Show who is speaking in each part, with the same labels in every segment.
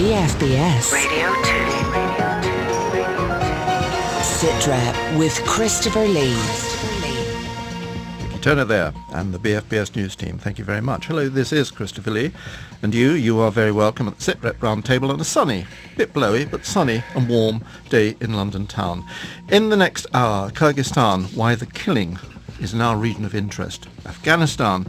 Speaker 1: BFBS.
Speaker 2: Radio 2.
Speaker 1: Sitrep with Christopher Lee.
Speaker 3: Vicky Turner there and the BFBS News team. Thank you very much. Hello, this is Christopher Lee. And you, you are very welcome at the SITREP Roundtable on a sunny, bit blowy, but sunny and warm day in London town. In the next hour, Kyrgyzstan, why the killing is now a region of interest. Afghanistan,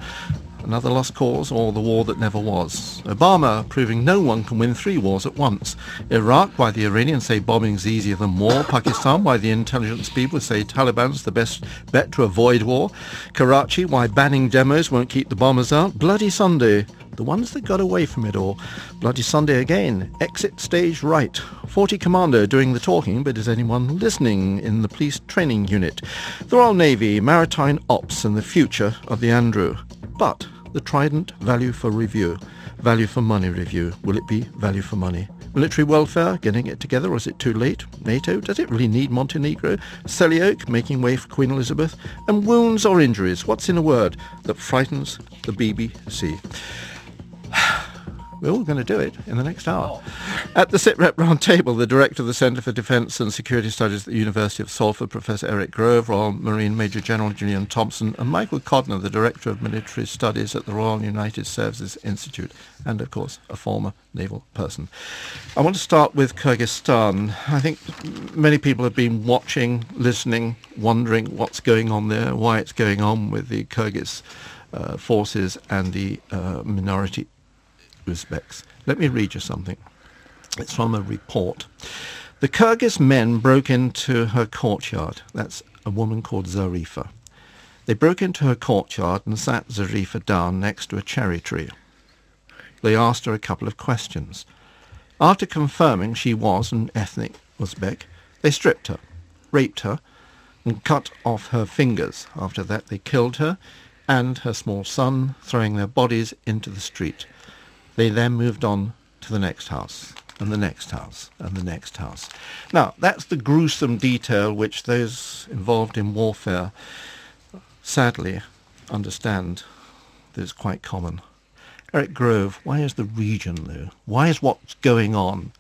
Speaker 3: another lost cause or the war that never was. Obama proving no one can win three wars at once. Iraq, why the Iranians say bombing's easier than war. Pakistan, why the intelligence people say Taliban's the best bet to avoid war. Karachi, why banning demos won't keep the bombers out. Bloody Sunday, the ones that got away from it all. Bloody Sunday again. Exit stage right. 40 Commando doing the talking, but is anyone listening in the police training unit? The Royal Navy, maritime ops and the future of the Andrew. But the Trident value for review, value for money review, will it be value for money? Military welfare, getting it together, or is it too late? NATO, does it really need Montenegro? Selly making way for Queen Elizabeth? And wounds or injuries, what's in a word that frightens the BBC? We're all going to do it in the next hour. At the SITREP Roundtable, the Director of the Centre for Defence and Security Studies at the University of Salford, Professor Eric Grove, Royal Marine Major General Julian Thompson, and Michael Codner, the Director of Military Studies at the Royal United Services Institute, and of course a former naval person. I want to start with Kyrgyzstan. I think many people have been watching, listening, wondering what's going on there, why it's going on with the Kyrgyz uh, forces and the uh, minority Uzbeks. Let me read you something. It's from a report. The Kyrgyz men broke into her courtyard. That's a woman called Zarifa. They broke into her courtyard and sat Zarifa down next to a cherry tree. They asked her a couple of questions. After confirming she was an ethnic Uzbek, they stripped her, raped her, and cut off her fingers. After that they killed her and her small son, throwing their bodies into the street. They then moved on to the next house and the next house and the next house. Now, that's the gruesome detail which those involved in warfare sadly understand that is quite common. Eric Grove, why is the region, though? Why is what's going on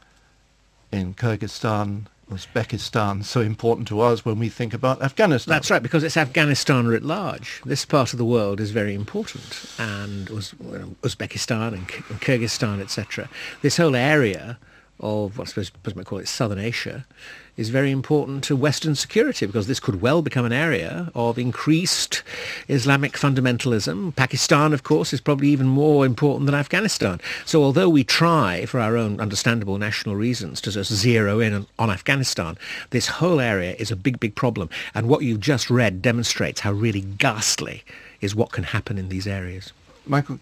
Speaker 3: in Kyrgyzstan Uzbekistan so important to us when we think about Afghanistan.
Speaker 4: That's right, because it's Afghanistan writ large. This part of the world is very important, and Uzbekistan and Kyrgyzstan, etc. This whole area of what I suppose we might call it Southern Asia is very important to Western security because this could well become an area of increased Islamic fundamentalism. Pakistan, of course, is probably even more important than Afghanistan. So although we try, for our own understandable national reasons, to just zero in on Afghanistan, this whole area is a big, big problem. And what you've just read demonstrates how really ghastly is what can happen in these areas.
Speaker 3: Michael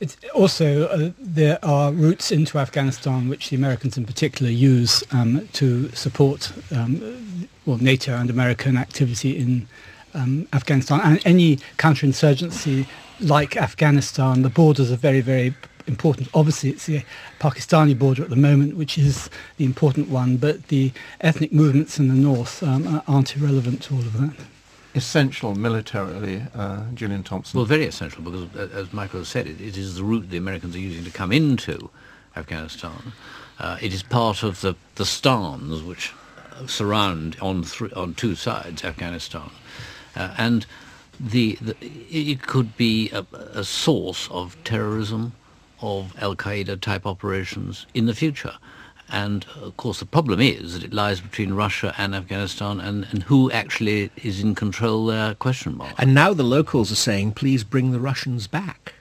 Speaker 5: It's also, uh, there are routes into Afghanistan which the Americans in particular use um, to support um, well, NATO and American activity in um, Afghanistan. And any counterinsurgency like Afghanistan, the borders are very, very important. Obviously, it's the Pakistani border at the moment, which is the important one, but the ethnic movements in the north um, aren't irrelevant to all of that
Speaker 3: essential militarily, uh, Julian Thompson?
Speaker 6: Well, very essential because, uh, as Michael has said, it, it is the route the Americans are using to come into Afghanistan. Uh, it is part of the, the stans which surround on th- on two sides Afghanistan, uh, and the, the, it could be a, a source of terrorism, of Al Qaeda type operations in the future. And of course, the problem is that it lies between Russia and Afghanistan, and, and who actually is in control there? Question mark.
Speaker 4: And now the locals are saying, please bring the Russians back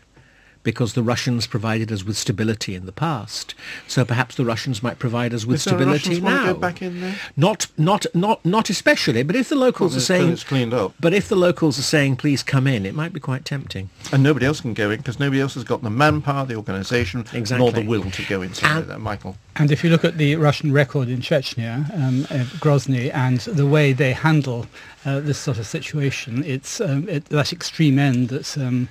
Speaker 4: because the Russians provided us with stability in the past. So perhaps the Russians might provide us with stability now.
Speaker 3: back in there?
Speaker 4: Not, not, not, not especially. But if the locals
Speaker 3: well,
Speaker 4: are saying
Speaker 3: it's cleaned up.
Speaker 4: But if the locals are saying, please come in, it might be quite tempting.
Speaker 3: And nobody else can go in because nobody else has got the manpower, the organisation,
Speaker 4: exactly.
Speaker 3: nor the will to go in. And, like Michael.
Speaker 5: And if you look at the Russian record in Chechnya, um, uh, Grozny, and the way they handle uh, this sort of situation, it's um, at that extreme end that's. Um,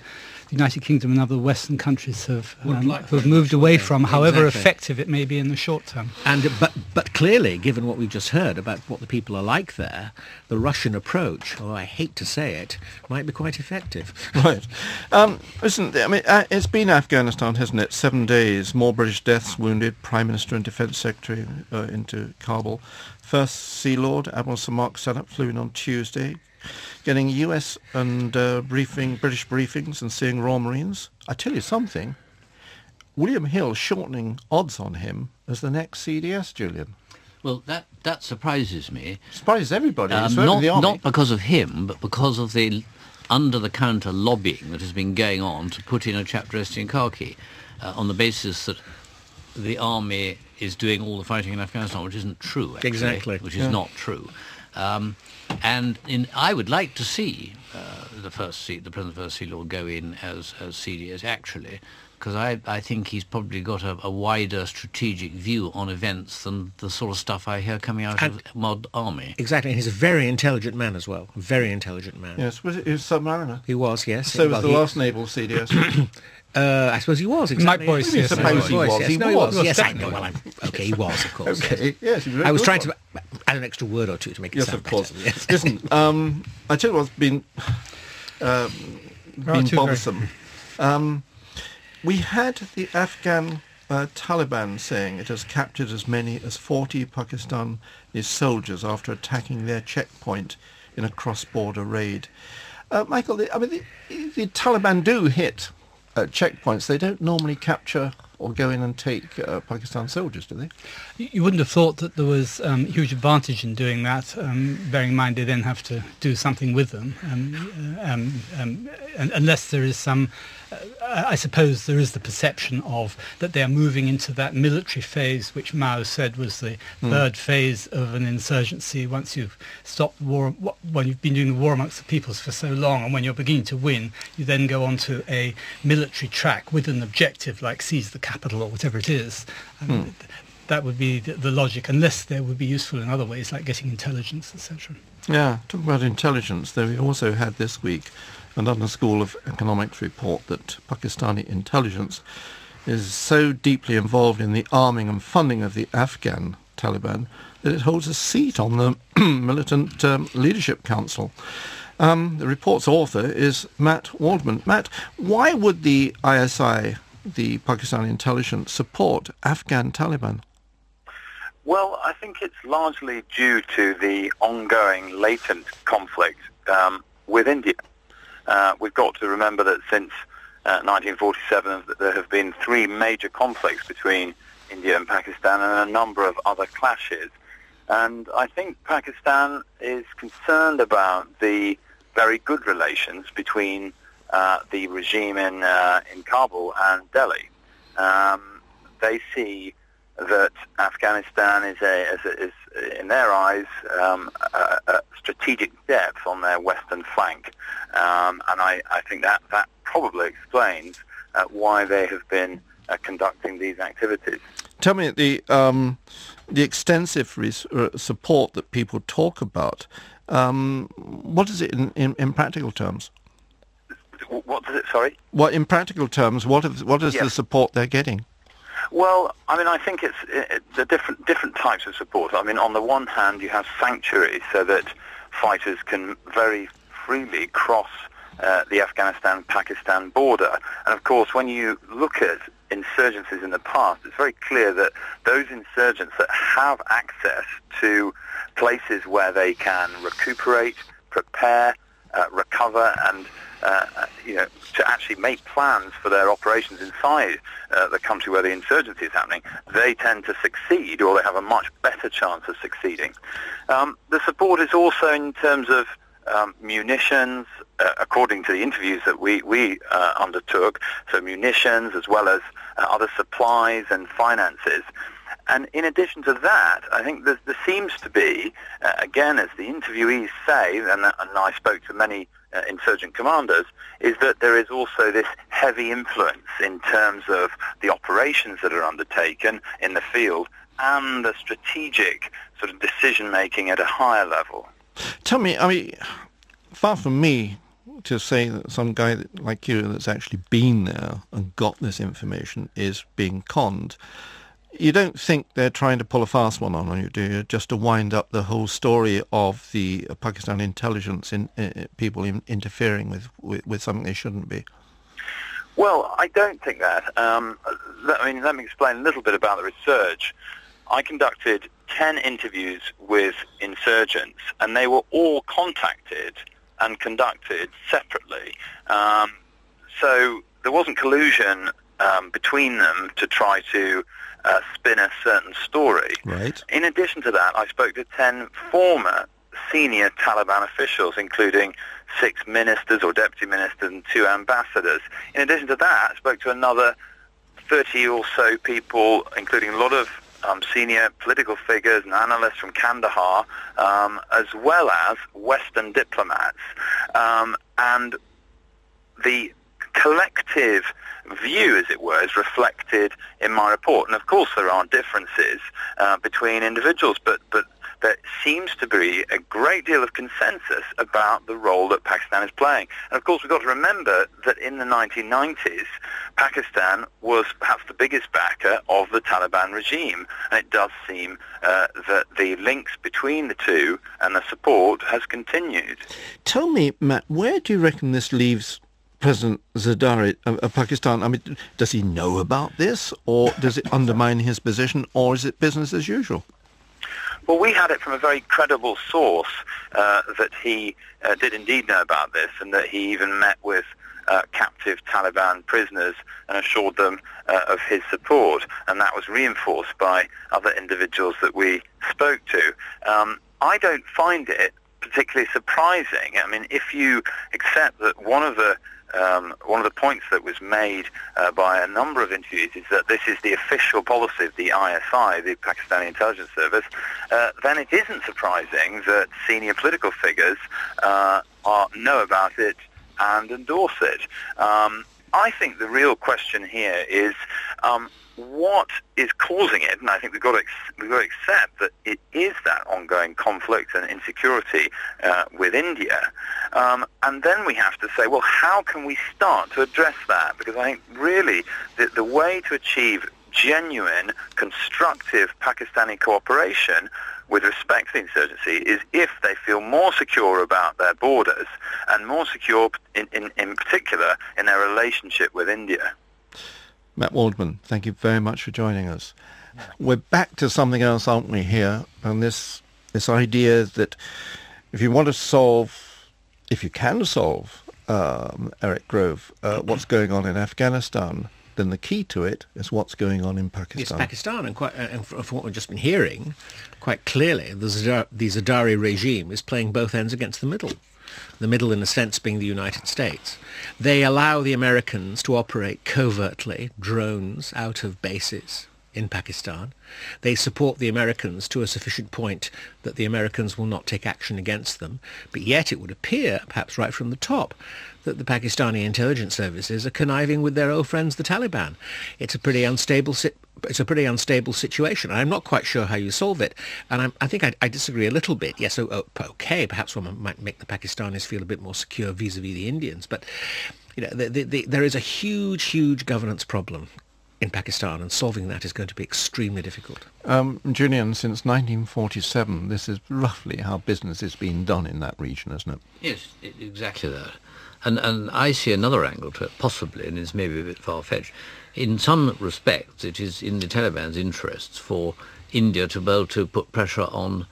Speaker 5: United Kingdom and other Western countries have, um,
Speaker 4: like
Speaker 5: have moved away from, however
Speaker 4: Exactly.
Speaker 5: effective it may be in the short term.
Speaker 4: And but but clearly, given what we've just heard about what the people are like there, the Russian approach, although I hate to say it, might be quite effective.
Speaker 3: Right. Um, listen, I mean, uh, it's been Afghanistan, hasn't it? Seven days, more British deaths, wounded, Prime Minister and Defence Secretary uh, into Kabul. First Sea Lord, Admiral Sir Mark Sennett, flew in on Tuesday, getting US and uh, briefing, British briefings and seeing Royal Marines. I tell you something, William Hill shortening odds on him as the next CDS, Julian.
Speaker 6: Well, that, that surprises me.
Speaker 3: Surprises everybody,
Speaker 6: Um,
Speaker 3: certainly
Speaker 6: not,
Speaker 3: the Army.
Speaker 6: not because of him, but because of the under-the-counter lobbying that has been going on to put in a chapter S in khaki uh, on the basis that the army is doing all the fighting in Afghanistan, which isn't true, actually,
Speaker 4: Exactly.
Speaker 6: which is not true. Um, and in, I would like to see uh, the first sea, the present first sea lord go in as, as CDS actually, because I, I think he's probably got a, a wider strategic view on events than the sort of stuff I hear coming out
Speaker 4: And-
Speaker 6: of Mod Army.
Speaker 4: Exactly, and he's a very intelligent man as well. A very intelligent man.
Speaker 3: Yes, was it, he was submariner.
Speaker 4: He was, yes.
Speaker 3: So was the
Speaker 4: he-
Speaker 3: last naval CDS.
Speaker 4: Uh, I suppose he was. Exactly.
Speaker 5: Boyce,
Speaker 4: yes.
Speaker 5: yes,
Speaker 3: Suppose
Speaker 4: Mike
Speaker 3: he was.
Speaker 4: yes.
Speaker 3: He
Speaker 4: No, he
Speaker 3: was.
Speaker 4: was. Yes, I know. Well, I'm, okay, he was, of course.
Speaker 3: okay, yes. was
Speaker 4: I was trying to add an extra word or two to make it
Speaker 3: Yes,
Speaker 4: sound
Speaker 3: of course.
Speaker 4: better. Yes.
Speaker 3: Listen, um, I tell you what's been um, been bothersome. Um, we had the Afghan uh, Taliban saying it has captured as many as 40 Pakistani soldiers after attacking their checkpoint in a cross-border raid. Uh, Michael, the, I mean, the, the Taliban do hit uh, checkpoints. They don't normally capture or go in and take uh, Pakistan soldiers, do they?
Speaker 5: You wouldn't have thought that there was um, huge advantage in doing that, um, bearing in mind they then have to do something with them, um, uh, um, um, unless there is some. I suppose there is the perception of that they are moving into that military phase, which Mao said was the third phase of an insurgency. Once you've stopped war, when you've been doing the war amongst the peoples for so long, and when you're beginning to win, you then go on to a military track with an objective like seize the capital or whatever it is. Um, that would be the, the logic, unless they would be useful in other ways, like getting intelligence, etc.
Speaker 3: Yeah, talking about intelligence, though we also had this week a London School of Economics report that Pakistani intelligence is so deeply involved in the arming and funding of the Afghan Taliban that it holds a seat on the Militant um, Leadership Council. Um, the report's author is Matt Waldman. Matt, why would the ISI, the Pakistani intelligence, support Afghan Taliban?
Speaker 2: Well, I think it's largely due to the ongoing latent conflict um, with India. Uh, we've got to remember that since uh, 1947 that there have been three major conflicts between India and Pakistan and a number of other clashes. And I think Pakistan is concerned about the very good relations between uh, the regime in, uh, in Kabul and Delhi. Um, they see that Afghanistan is, a, is, a, is in their eyes, um, a, a strategic depth on their western flank. Um, and I, I think that, that probably explains uh, why they have been uh, conducting these activities.
Speaker 3: Tell me the um, the extensive res- uh, support that people talk about. Um, what is it in, in, in practical terms?
Speaker 2: What does it, sorry?
Speaker 3: What in practical terms? What is what is the support they're getting?
Speaker 2: Well, I mean, I think it's it, the different different types of support. I mean, on the one hand, you have sanctuary so that fighters can very freely cross uh, the Afghanistan-Pakistan border. And of course, when you look at insurgencies in the past, it's very clear that those insurgents that have access to places where they can recuperate, prepare, uh, recover, and uh, you know, to actually make plans for their operations inside uh, the country where the insurgency is happening, they tend to succeed, or they have a much better chance of succeeding. Um, the support is also in terms of um, munitions, uh, according to the interviews that we, we uh, undertook, so munitions as well as uh, other supplies and finances. And in addition to that, I think there, there seems to be, uh, again, as the interviewees say, and, and I spoke to many uh, insurgent commanders, is that there is also this heavy influence in terms of the operations that are undertaken in the field and the strategic sort of decision-making at a higher level.
Speaker 3: Tell me, I mean, far from me to say that some guy like you that's actually been there and got this information is being conned, you don't think they're trying to pull a fast one on you, do you? Just to wind up the whole story of the Pakistan intelligence in, uh, people in, interfering with, with, with something they shouldn't be.
Speaker 2: Well, I don't think that. Um, I mean, let me explain a little bit about the research. I conducted 10 interviews with insurgents, and they were all contacted and conducted separately. Um, so there wasn't collusion um, between them to try to uh, spin a certain story.
Speaker 3: Right.
Speaker 2: In addition to that, I spoke to 10 former senior Taliban officials, including six ministers or deputy ministers and two ambassadors. In addition to that, I spoke to another 30 or so people, including a lot of um, senior political figures and analysts from Kandahar, um, as well as Western diplomats. Um, and the collective view, as it were, is reflected in my report. And of course, there are differences uh, between individuals, but but there seems to be a great deal of consensus about the role that Pakistan is playing. And of course, we've got to remember that in the 1990s, Pakistan was perhaps the biggest backer of the Taliban regime. And it does seem uh, that the links between the two and the support has continued.
Speaker 3: Tell me, Matt, where do you reckon this leaves President Zardari of Pakistan, I mean, does he know about this, or does it undermine his position, or is it business as usual?
Speaker 2: Well, we had it from a very credible source uh, that he uh, did indeed know about this and that he even met with uh, captive Taliban prisoners and assured them uh, of his support. And that was reinforced by other individuals that we spoke to. Um, I don't find it particularly surprising. I mean, if you accept that one of the um, one of the points that was made uh, by a number of interviews is that this is the official policy of the ISI, the Pakistani intelligence service, uh, then it isn't surprising that senior political figures uh, are, know about it and endorse it. Um, I think the real question here is um, what is causing it, and I think we've got to we've got to accept that it is that ongoing conflict and insecurity uh, with India, um, and then we have to say, well, how can we start to address that? Because I think really the, the way to achieve genuine, constructive Pakistani cooperation with respect to the insurgency is if they feel more secure about their borders and more secure in, in, in particular in their relationship with India.
Speaker 3: Matt Waldman, thank you very much for joining us. We're back to something else, aren't we, here? And this, this idea that if you want to solve, if you can solve, um, Eric Grove, uh, what's going on in Afghanistan, then the key to it is what's going on in Pakistan.
Speaker 4: Yes, Pakistan, and, quite, and from what we've just been hearing, quite clearly, the, Zardari regime is playing both ends against the middle the middle in a sense being the United States. They allow the Americans to operate covertly drones out of bases in Pakistan. They support the Americans to a sufficient point that the Americans will not take action against them. But yet it would appear, perhaps right from the top, that the Pakistani intelligence services are conniving with their old friends, the Taliban. It's a pretty unstable it's a pretty unstable situation. I'm not quite sure how you solve it, and I'm, i think I, I, disagree a little bit. Yes, oh, oh, okay, perhaps one might make the Pakistanis feel a bit more secure vis-a-vis the Indians, but you know, the, the, the, there is a huge, huge governance problem in Pakistan, and solving that is going to be extremely difficult.
Speaker 3: Um, Julian, since 1947, this is roughly how business is being done in that region, isn't it?
Speaker 6: Yes, it, exactly that. And, and I see another angle to it, possibly, and it's maybe a bit far-fetched. In some respects, it is in the Taliban's interests for India to be able to put pressure on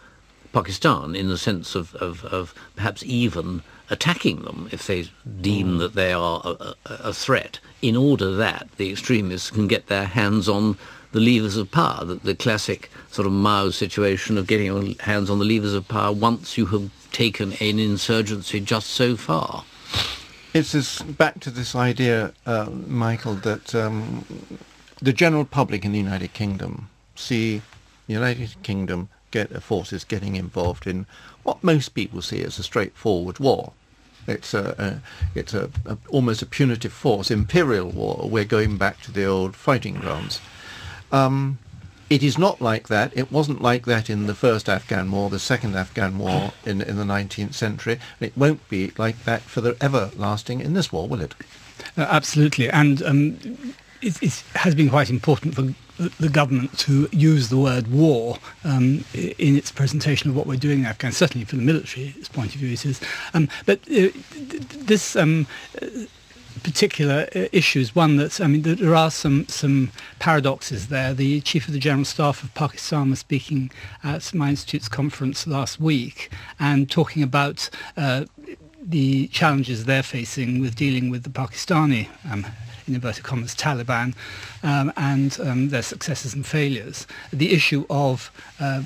Speaker 6: Pakistan in the sense of, of, of perhaps even attacking them if they deem mm. that they are a, a, a, threat, in order that the extremists can get their hands on the levers of power, the, the classic sort of Mao situation of getting your hands on the levers of power once you have taken an insurgency just so far.
Speaker 3: It's this, back to this idea, uh, Michael, that um, the general public in the United Kingdom see the United Kingdom get forces getting involved in what most people see as a straightforward war. It's a, a it's a, a, almost a punitive force, imperial war. We're going back to the old fighting grounds. Um, it is not like that. It wasn't like that in the first Afghan war, the second Afghan war in, in the 19th century. And it won't be like that for the everlasting in this war, will it?
Speaker 5: Uh, absolutely, and um, it, it, has been quite important for the government to use the word war um, in its presentation of what we're doing in Afghanistan. Certainly, from the military's point of view, it is. Um, but uh, this um, particular issue is One that I mean, there are some some paradoxes there. The chief of the general staff of Pakistan was speaking at my institute's conference last week and talking about. Uh, the challenges they're facing with dealing with the Pakistani um, in inverted commas, Taliban um, and um, their successes and failures. The issue of uh,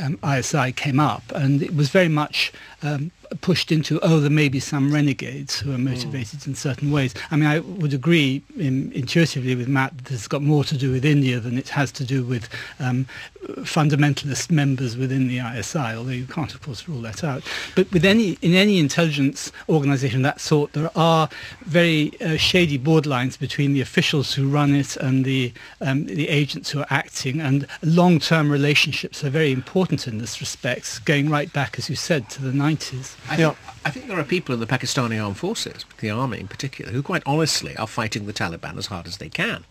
Speaker 5: um, ISI came up, and it was very much um, pushed into, oh, there may be some renegades who are motivated mm. in certain ways. I mean, I would agree in, intuitively with Matt that has got more to do with India than it has to do with um, fundamentalist members within the ISI, although you can't, of course, rule that out. But with any in any intelligence organisation of that sort, there are very uh, shady borderlines between the officials who run it and the um, the agents who are acting, and long-term relationships are very important in this respect, going right back, as you said, to the 90s.
Speaker 4: I, think, I think there are people in the Pakistani armed forces, the army in particular, who quite honestly are fighting the Taliban as hard as they can.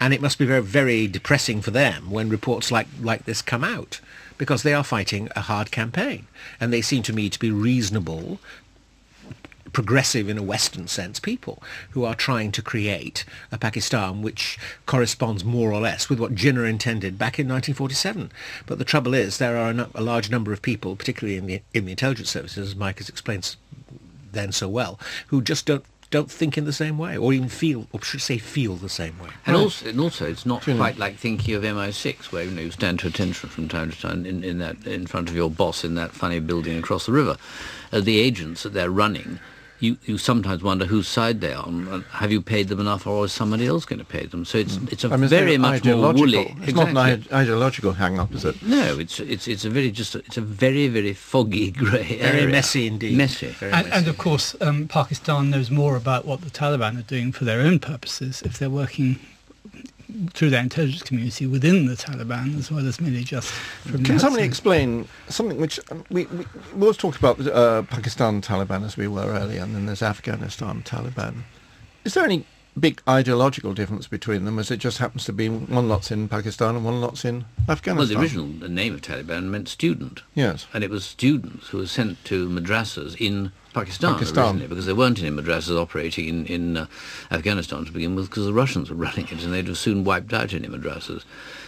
Speaker 4: And it must be very, very depressing for them when reports like, like this come out, because they are fighting a hard campaign. And they seem to me to be reasonable, progressive in a Western sense people who are trying to create a Pakistan which corresponds more or less with what Jinnah intended back in 1947. But the trouble is there are a, a large number of people, particularly in the in the intelligence services, as Mike has explained then so well, who just don't don't think in the same way, or even feel, or should say, feel the same way.
Speaker 6: And right. also, and also, it's not quite like thinking of MI6, where you know you stand to attention from time to time in, in that in front of your boss in that funny building across the river. Uh, the agents that they're running you, you sometimes wonder whose side they're on. Have you paid them enough, or is somebody else going to pay them? So it's mm. it's a I mean, very much more woolly.
Speaker 3: It's exactly. not an ideological hang-up, is it?
Speaker 6: No, it's it's it's a very just a, it's a very very foggy grey
Speaker 4: Very messy indeed.
Speaker 6: Messy.
Speaker 5: And,
Speaker 6: messy.
Speaker 5: and, of course, um, Pakistan knows more about what the Taliban are doing for their own purposes if they're working through their intelligence community within the Taliban as well as merely just from
Speaker 3: Can somebody explain something which um, we, we, we always talked about uh, Pakistan Taliban as we were earlier and then there's Afghanistan Taliban. Is there any big ideological difference between them as it just happens to be one lot's in Pakistan and one lot's in Afghanistan?
Speaker 6: Well, the original name of Taliban meant student.
Speaker 3: Yes.
Speaker 6: And it was students who were sent to madrasas in Pakistan, Pakistan. originally, because there weren't any madrasas operating in, in uh, Afghanistan to begin with, because the Russians were running it, and they'd have soon wiped out any madrasas.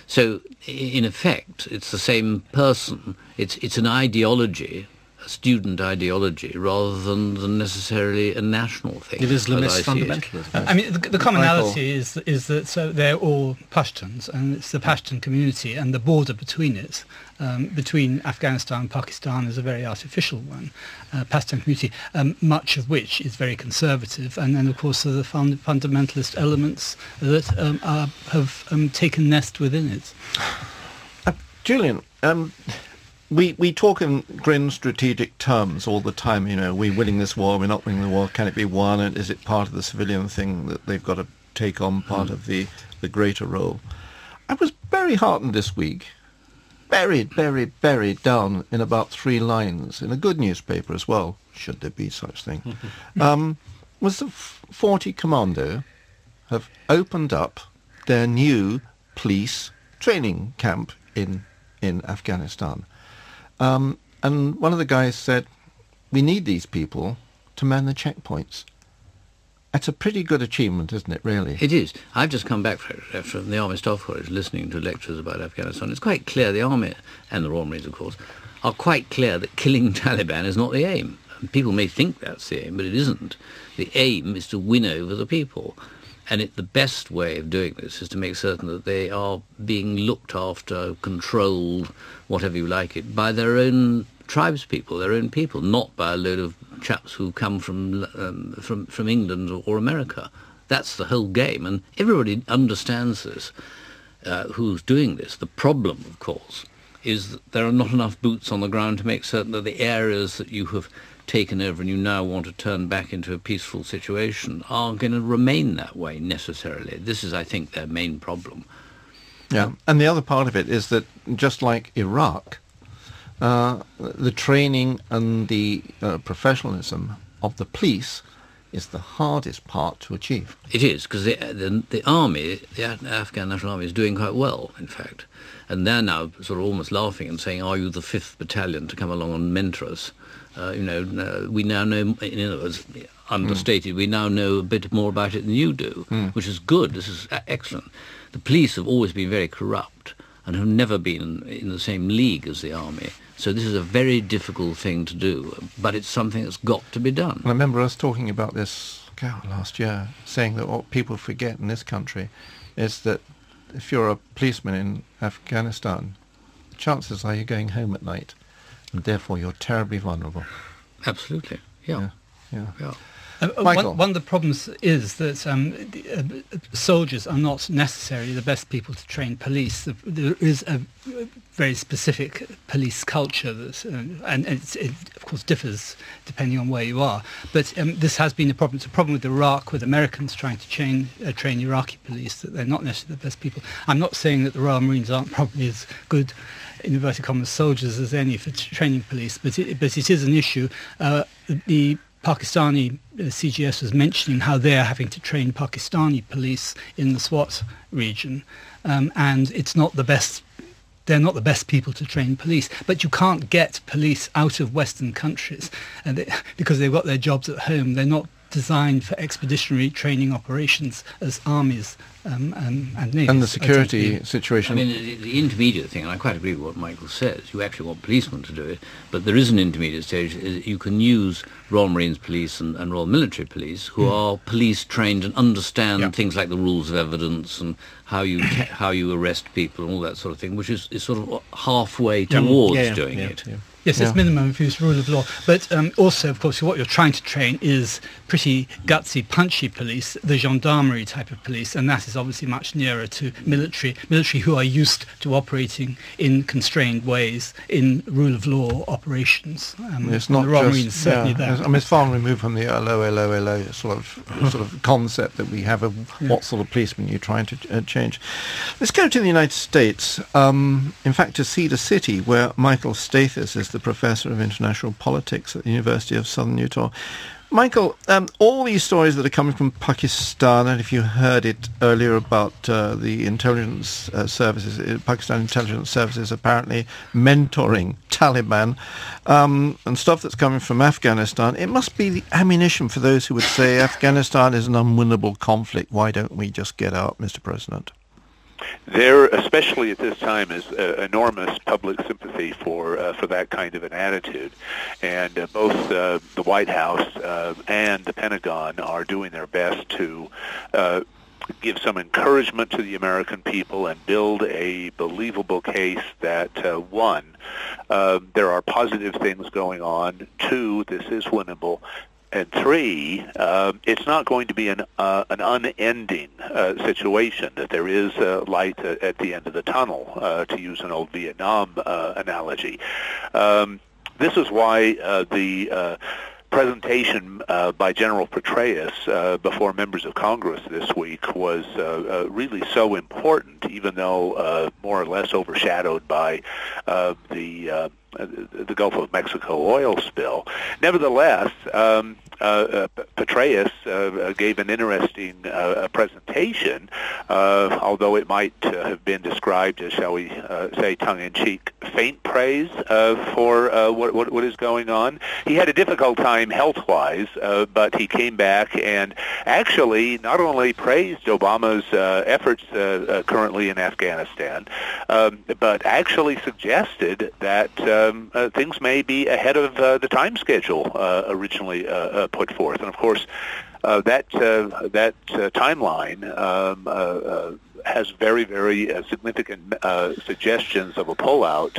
Speaker 6: So, in effect, it's the same person. It's it's an ideology a student ideology rather than, than necessarily a national thing.
Speaker 4: It is Islamist fundamentalism.
Speaker 5: I mean, the, the commonality is is that so they're all Pashtuns, and it's the Pashtun community, and the border between it, um, between Afghanistan and Pakistan, is a very artificial one. Uh, Pashtun community, um, much of which is very conservative, and then of course are the fund- fundamentalist elements that um, are, have um, taken nest within it.
Speaker 3: Uh, Julian. We, we talk in grand strategic terms all the time. You know, we're winning this war, we're not winning the war. Can it be won? And is it part of the civilian thing that they've got to take on part mm. of the, the greater role? I was very heartened this week, buried, buried, buried down in about three lines in a good newspaper as well, should there be such thing, um, was the 40 Commando have opened up their new police training camp in in Afghanistan. Um, and one of the guys said, we need these people to man the checkpoints. That's a pretty good achievement, isn't it, really?
Speaker 6: It is. I've just come back from the Army Staff College listening to lectures about Afghanistan. It's quite clear, the Army, and the Royal Marines, of course, are quite clear that killing Taliban is not the aim. People may think that's the aim, but it isn't. The aim is to win over the people. And it, the best way of doing this is to make certain that they are being looked after, controlled, whatever you like it, by their own tribespeople, their own people, not by a load of chaps who come from um, from from England or, America. That's the whole game, and everybody understands this. Uh, who's doing this? The problem, of course, is that there are not enough boots on the ground to make certain that the areas that you have taken over and you now want to turn back into a peaceful situation are going to remain that way necessarily. This is, I think, their main problem.
Speaker 3: Yeah, and the other part of it is that just like Iraq, uh, the training and the uh, professionalism of the police is the hardest part to achieve.
Speaker 6: It is because the, the the army, the Afghan National Army, is doing quite well, in fact, and they're now sort of almost laughing and saying, "Are you the fifth battalion to come along and mentor us?" Uh, you know, uh, we now know. In other words, understated, mm. we now know a bit more about it than you do, mm. which is good. This is excellent. The police have always been very corrupt and have never been in the same league as the army. So this is a very difficult thing to do, but it's something that's got to be done.
Speaker 3: I remember us talking about this God, last year, saying that what people forget in this country is that if you're a policeman in Afghanistan, chances are you're going home at night, and therefore you're terribly vulnerable.
Speaker 6: Absolutely, yeah.
Speaker 3: yeah. yeah.
Speaker 5: yeah. Uh, uh, one, one, of the problems is that um, uh, soldiers are not necessarily the best people to train police. There is a very specific police culture that, uh, and, it, of course differs depending on where you are. But um, this has been a problem. It's a problem with Iraq, with Americans trying to train, uh, train Iraqi police, that they're not necessarily the best people. I'm not saying that the Royal Marines aren't probably as good in inverted commas soldiers as any for training police, but it, but it is an issue. Uh, the Pakistani uh, CGS was mentioning how they're having to train Pakistani police in the Swat region, um, and it's not the best. They're not the best people to train police, but you can't get police out of Western countries, and they, because they've got their jobs at home. They're not designed for expeditionary training operations as armies um, and, and navies.
Speaker 3: And the security situation.
Speaker 6: I mean, the, the, intermediate thing, and I quite agree with what Michael says, you actually want policemen to do it, but there is an intermediate stage. You can use Royal Marines Police and, and Royal Military Police, who mm. are police trained and understand things like the rules of evidence and how you how you arrest people and all that sort of thing, which is, is sort of halfway towards yeah, yeah, doing it.
Speaker 5: Yes, it's minimum abuse rule of law. But um, also, of course, what you're trying to train is pretty gutsy, punchy police, the gendarmerie type of police, and that is obviously much nearer to military, military who are used to operating in constrained ways in rule of law operations.
Speaker 3: Um, it's not just, certainly yeah, I mean, it's far removed from the LO, LO, LO sort of sort of concept that we have of yeah. what sort of policeman you're trying to uh, change. Let's go to the United States. Um, in fact, to Cedar City, where Michael Stathis is the professor of international politics at the University of Southern Utah. Michael, um, all these stories that are coming from Pakistan, and if you heard it earlier about uh, the intelligence uh, services, uh, Pakistan intelligence services apparently mentoring Taliban, um, and stuff that's coming from Afghanistan, it must be the ammunition for those who would say Afghanistan is an unwinnable conflict. Why don't we just get out, Mr. President?
Speaker 7: There, especially at this time, is uh, enormous public sympathy for uh, for that kind of an attitude, and uh, both uh, the White House uh, and the Pentagon are doing their best to uh, give some encouragement to the American people and build a believable case that uh, one, uh, there are positive things going on. Two, this is winnable and three, uh, it's not going to be an uh, an unending uh, situation. That there is a light at the end of the tunnel, uh, to use an old Vietnam uh, analogy. Um, this is why uh, the presentation uh, by General Petraeus uh, before members of Congress this week was uh, really so important, even though more or less overshadowed by the Uh, the Gulf of Mexico oil spill. Nevertheless, um, uh, uh, Petraeus uh, gave an interesting uh, presentation, uh, although it might have been described as, shall we say, tongue-in-cheek, faint praise for what, what, what is going on. He had a difficult time health-wise, but he came back and actually not only praised Obama's efforts currently in Afghanistan, um, but actually suggested that um, uh, things may be ahead of uh, the time schedule uh, originally put forth. And of course, uh, that uh, that uh, timeline um, has very very significant suggestions of a pullout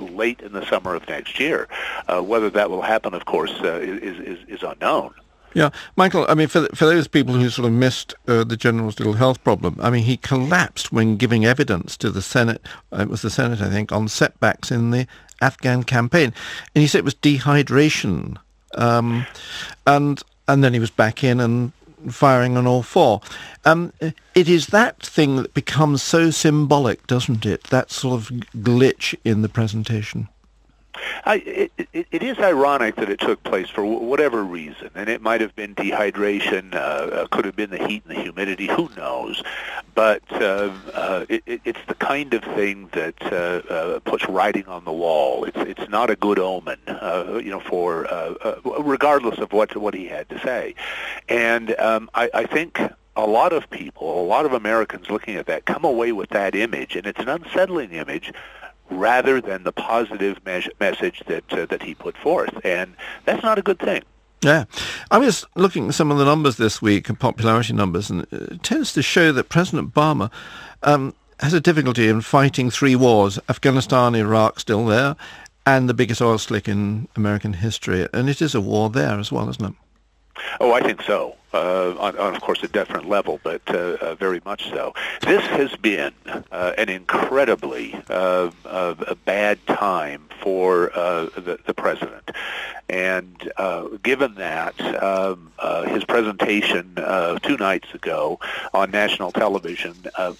Speaker 7: late in the summer of next year. whether that will happen, of course, is, is, is unknown.
Speaker 3: Yeah, Michael. I mean, for for those people who sort of missed uh, the general's little health problem, I mean, he collapsed when giving evidence to the Senate. Uh, it was the Senate, I think, on setbacks in the Afghan campaign, and he said it was dehydration um, and and then he was back in and firing on all four. Um, it is that thing that becomes so symbolic, doesn't it? That sort of glitch in the presentation.
Speaker 7: I, it, it, it is ironic that it took place for whatever reason, and it might have been dehydration, uh, uh, could have been the heat and the humidity, who knows? But uh, uh, it, it's the kind of thing that uh, uh, puts writing on the wall. It's it's not a good omen, uh, you know, for regardless of what what he had to say, and um, I, I think a lot of people, a lot of Americans looking at that come away with that image, and it's an unsettling image rather than the positive me- message that uh, that he put forth, and that's not a good thing.
Speaker 3: Yeah. I was looking at some of the numbers this week, popularity numbers, and it tends to show that President Obama um, has a difficulty in fighting three wars, Afghanistan, Iraq still there, and the biggest oil slick in American history. And it is a war there as well, isn't it?
Speaker 7: Oh, I think so. Uh, on, on, of course, a different level, but uh, uh, very much so. This has been uh, an incredibly uh, bad time for the, the, president. And given that, um, his presentation two nights ago on national television,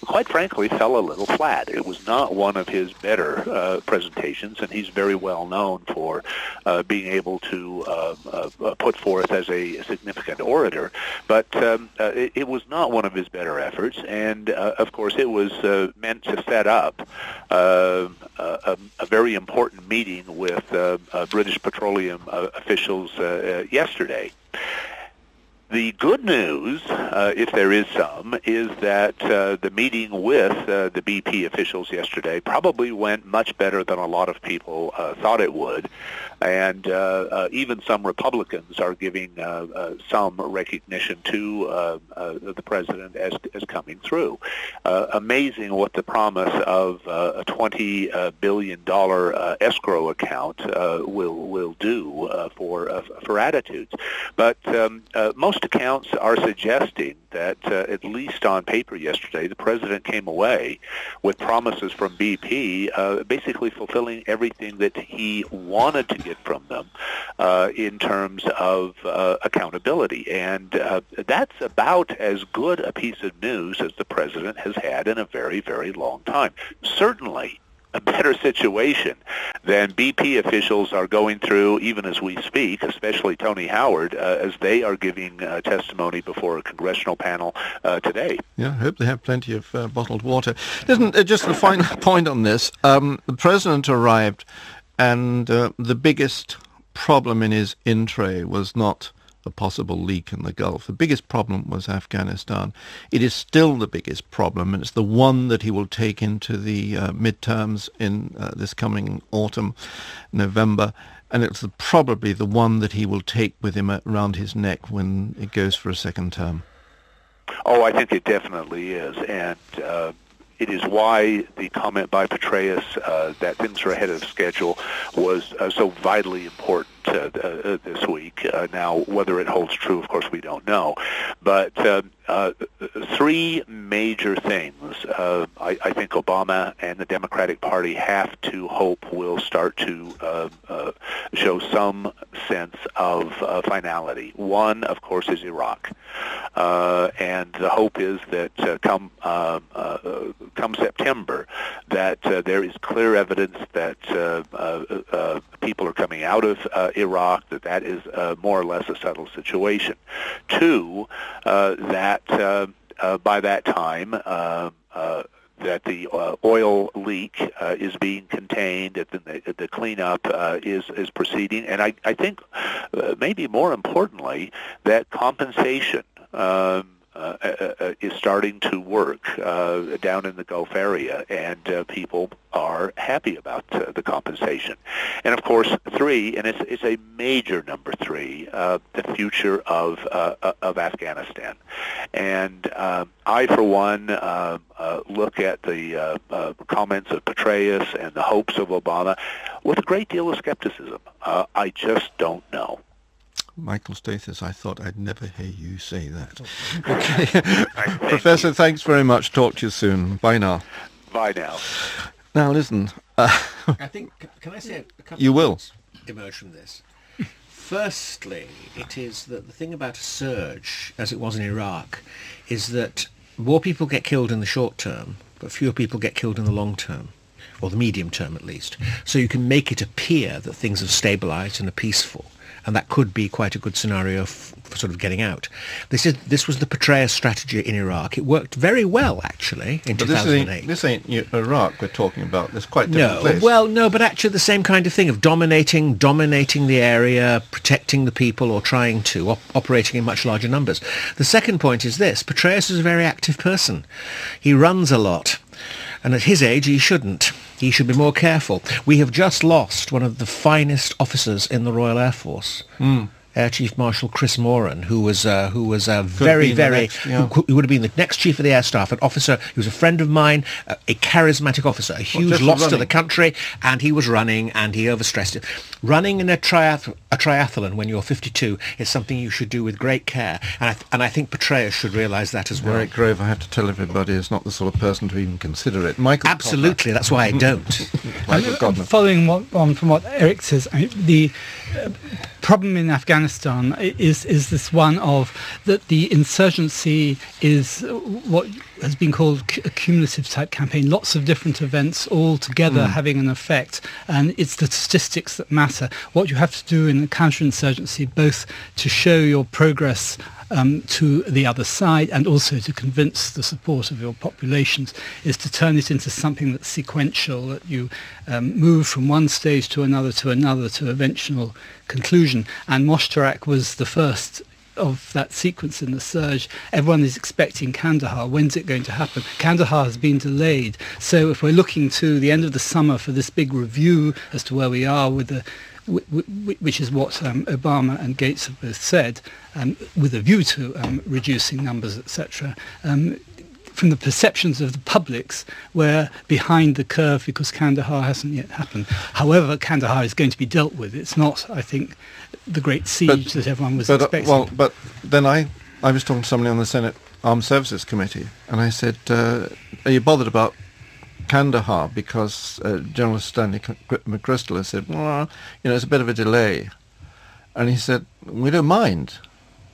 Speaker 7: quite frankly, fell a little flat. It was not one of his better presentations, and he's very well known for being able to put forth as a significant orator. But um, uh, it, it, was not one of his better efforts, and uh, of course it was uh, meant to set up uh, a, a, very important meeting with uh, uh, British petroleum officials yesterday. The good news, uh, if there is some, is that uh, the meeting with uh, the BP officials yesterday probably went much better than a lot of people thought it would. And uh, uh, even some Republicans are giving uh, uh, some recognition to uh, the president as, as coming through. amazing what the promise of a $20 billion escrow account will, will do for, for attitudes. But um, most accounts are suggesting that, uh, at least on paper yesterday, the president came away with promises from BP, uh, basically fulfilling everything that he wanted to get from them uh, in terms of uh, accountability. And uh, that's about as good a piece of news as the president has had in a very, very long time. Certainly, a better situation than BP officials are going through even as we speak, especially Tony Hayward, uh, as they are giving uh, testimony before a congressional panel uh, today.
Speaker 3: Yeah, I hope they have plenty of uh, bottled water. Isn't uh, just the final point on this? Um, the president arrived, and uh, the biggest problem in his intro was not a possible leak in the Gulf. The biggest problem was Afghanistan. It is still the biggest problem, and it's the one that he will take into the uh, midterms in uh, this coming autumn, November, and it's the, probably the one that he will take with him around his neck when it goes for a second term.
Speaker 7: Oh, I think it definitely is, and uh, it is why the comment by Petraeus uh, that things are ahead of schedule was uh, so vitally important this week. Uh, now, whether it holds true, of course, we don't know. But uh, three major things I, I, think Obama and the Democratic Party have to hope will start to show some sense of finality. One, of course, is Iraq. and the hope is that come come September that uh, there is clear evidence that uh, uh, uh people are coming out of uh, Iraq, that that is uh, more or less a settled situation. Two, that by that time, that the uh, oil leak uh, is being contained, that the, the cleanup uh, is is proceeding, and I, I think maybe more importantly that compensation um, uh, uh, uh, is starting to work uh, down in the Gulf area, and uh, people are happy about uh, the compensation. And of course, three, and it's, it's a major number three, uh, the future of of Afghanistan. And I, for one, look at the comments of Petraeus and the hopes of Obama with a great deal of skepticism. I just don't know.
Speaker 3: Michael Stathis, I thought I'd never hear you say that. Okay. Professor, you. thanks very much. Talk to you soon. Bye now.
Speaker 7: Bye now.
Speaker 3: Now listen. Uh,
Speaker 4: I think, can I say a couple
Speaker 3: You will.
Speaker 4: emerge from this? firstly, it is that the thing about a surge, as it was in Iraq, is that more people get killed in the short term, but fewer people get killed in the long term, or the medium term at least. So you can make it appear that things have stabilised and are peaceful and that could be quite a good scenario f- for sort of getting out. This is this was the Petraeus strategy in Iraq. It worked very well actually in
Speaker 3: But this
Speaker 4: 2008.
Speaker 3: ain't, this ain't Iraq we're talking about. It's quite
Speaker 4: no,
Speaker 3: place.
Speaker 4: well, no, but actually the same kind of thing of dominating, dominating the area, protecting the people, or trying to op- operating in much larger numbers. The second point is this: Petraeus is a very active person. He runs a lot, and at his age, he shouldn't. He should be more careful. We have just lost one of the finest officers in the Royal Air Force. Hmm. Air Chief Marshal Chris Moran, who was uh, who was a very very
Speaker 3: next, yeah.
Speaker 4: who, who would have been the next chief of the air staff, an officer. He was a friend of mine, a, a charismatic officer, a huge
Speaker 3: just
Speaker 4: loss to the country, and he was running and he overstressed it. Running in a, triath- a triathlon when you're 52 is something you should do with great care, and I, th- and I think Petraeus should realise that as well.
Speaker 3: Eric Grove, I have to tell everybody, is not the sort of person to even consider it. Michael
Speaker 4: Absolutely, that's why I don't.
Speaker 3: Codner. Michael
Speaker 5: Um,
Speaker 3: Codner.
Speaker 5: Following what, on from what Eric says, I mean, the uh, problem in Afghanistan is is this one of that the insurgency is what has been called a cumulative type campaign. Lots of different events all together hmm. having an effect, and it's the statistics that matter. What you have to do in counterinsurgency, both to show your progress um, to the other side and also to convince the support of your populations is to turn it into something that's sequential, that you um, move from one stage to another to another to eventual conclusion. And Moshtarak was the first of that sequence in the surge. Everyone is expecting Kandahar. When's it going to happen? Kandahar has been delayed. So if we're looking to the end of the summer for this big review as to where we are with the which is what um, Obama and Gates have both said, um, with a view to um, reducing numbers, etc. Um, from the perceptions of the publics, we're behind the curve because Kandahar hasn't yet happened. However, Kandahar is going to be dealt with. It's not, I think, the great siege that everyone was
Speaker 3: but, uh,
Speaker 5: expecting.
Speaker 3: well, but then I, I was talking to somebody on the Senate Armed Services Committee, and I said, uh, "Are you bothered about Kandahar?" Because uh, General Stanley McChrystal has said, "Well, you know, it's a bit of a delay," and he said, "We don't mind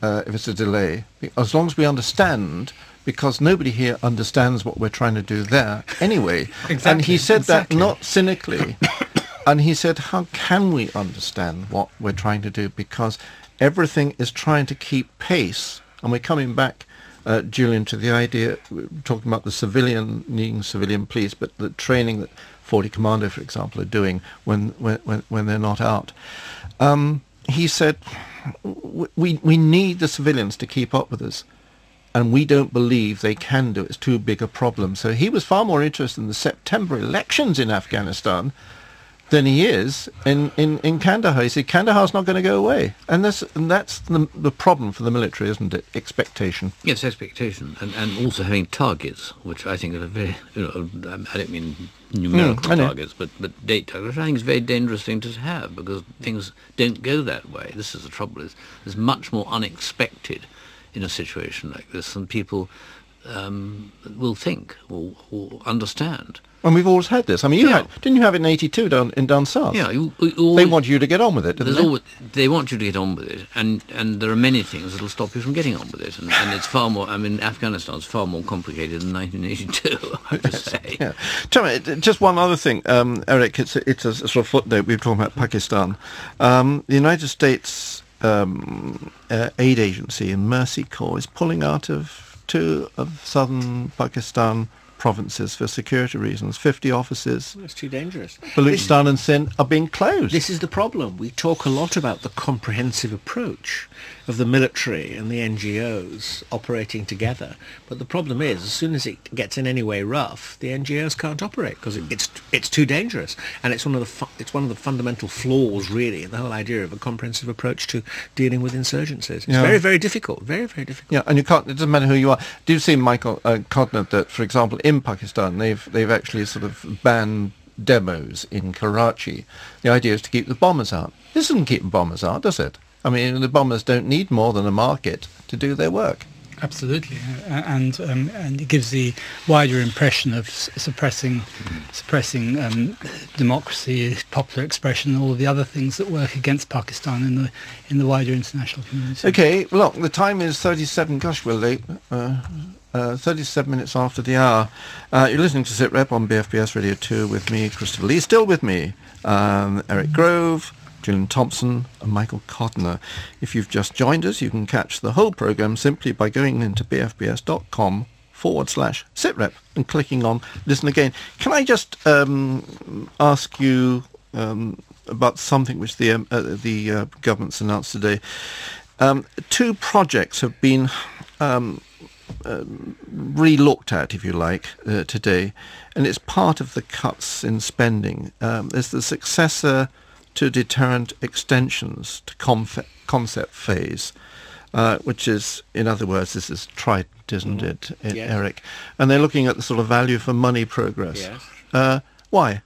Speaker 3: uh, if it's a delay, as long as we understand." Because nobody here understands what we're trying to do there anyway. And he said
Speaker 5: exactly.
Speaker 3: that not cynically. And he said, how can we understand what we're trying to do? Because everything is trying to keep pace. And we're coming back, uh, Julian, to the idea, talking about the civilian, needing civilian police, but the training that 40 Commando, for example, are doing when, when, when, they're not out. Um, he said, we, we need the civilians to keep up with us and we don't believe they can do it. It's too big a problem. So he was far more interested in the September elections in Afghanistan than he is in, in, in Kandahar. He said Kandahar's not going to go away. And that's, and that's the, the problem for the military, isn't it? Expectation.
Speaker 6: Yes, expectation, and, and also having targets, which I think are very, you know, um, I don't mean numerical
Speaker 3: I
Speaker 6: targets, but, but date targets, which I think is a very dangerous thing to have because things don't go that way. This is the trouble, is there's much more unexpected in a situation like this than people um, will think or, or understand.
Speaker 3: And we've always had this. I mean, you
Speaker 6: Yeah.
Speaker 3: had, didn't you have it in 82 down, in down south?
Speaker 6: Yeah, you, you
Speaker 3: They want you to get on with it, they?
Speaker 6: always, they want you to get on with it, and, and there are many things that will stop you from getting on with it. And, and it's far more, I mean, Afghanistan's far more complicated than 1982, I have to say.
Speaker 3: Yeah. Tell me, just one other thing, um, Eric. It's a, it's a sort of footnote. We were talking about Pakistan. Um, the United States um, uh, aid agency in Mercy Corps is pulling out of two of southern Pakistan provinces for security reasons. Fifty offices,
Speaker 4: It's too dangerous.
Speaker 3: Baluchistan and Sindh, are being closed.
Speaker 4: This is the problem. We talk a lot about the comprehensive approach of the military and the NGOs operating together. But the problem is, as soon as it gets in any way rough, the NGOs can't operate because it, it's it's too dangerous. And it's one of the fu- it's one of the fundamental flaws, really, in the whole idea of a comprehensive approach to dealing with insurgencies. It's
Speaker 3: Yeah.
Speaker 4: very very difficult. Very very difficult.
Speaker 3: Yeah, and you can't. It doesn't matter who you are. Do you see, Michael uh, Codner, that, for example, in Pakistan, they've they've actually sort of banned demos in Karachi. The idea is to keep the bombers out. This doesn't keep the bombers out, does it? I mean, the bombers don't need more than a market to do their work.
Speaker 5: Absolutely, and um, and it gives the wider impression of suppressing suppressing um, democracy, popular expression, and all the other things that work against Pakistan in the in the wider international community.
Speaker 3: Okay, look, the time is 37, gosh, we're late. Uh, uh, 37 minutes after the hour. Uh, you're listening to SITREP on BFBS Radio 2 with me, Christopher Lee. Still with me, um, Eric Grove, Julian Thompson and Michael Codner. If you've just joined us, you can catch the whole programme simply by going into bfbs.com forward slash sitrep and clicking on listen again. Can I just um, ask you um, about something which the, um, uh, the uh, government's announced today? Um, two projects have been uh, re-looked at, if you like, uh, today, and it's part of the cuts in spending. Um, there's the successor to deterrent extensions to conf- concept phase, uh, which is, in other words, this is Trident, isn't mm. it, yes. Eric? And they're looking at the sort of value for money progress.
Speaker 4: Yes.
Speaker 3: Uh, why?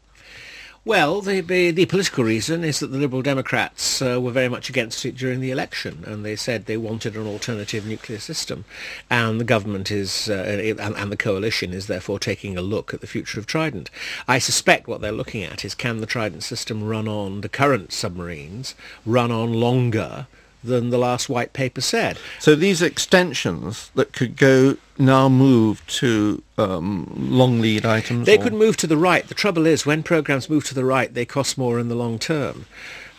Speaker 4: Well, the, the, political reason is that the Liberal Democrats uh, were very much against it during the election, and they said they wanted an alternative nuclear system, and the government is uh, and, and, the coalition is therefore taking a look at the future of Trident. I suspect what they're looking at is can the Trident system run on the current submarines, run on longer than the last white paper said.
Speaker 3: So these extensions that could go now move to um, long lead items?
Speaker 4: They
Speaker 3: or?
Speaker 4: could move to the right. The trouble is when programs move to the right, they cost more in the long term.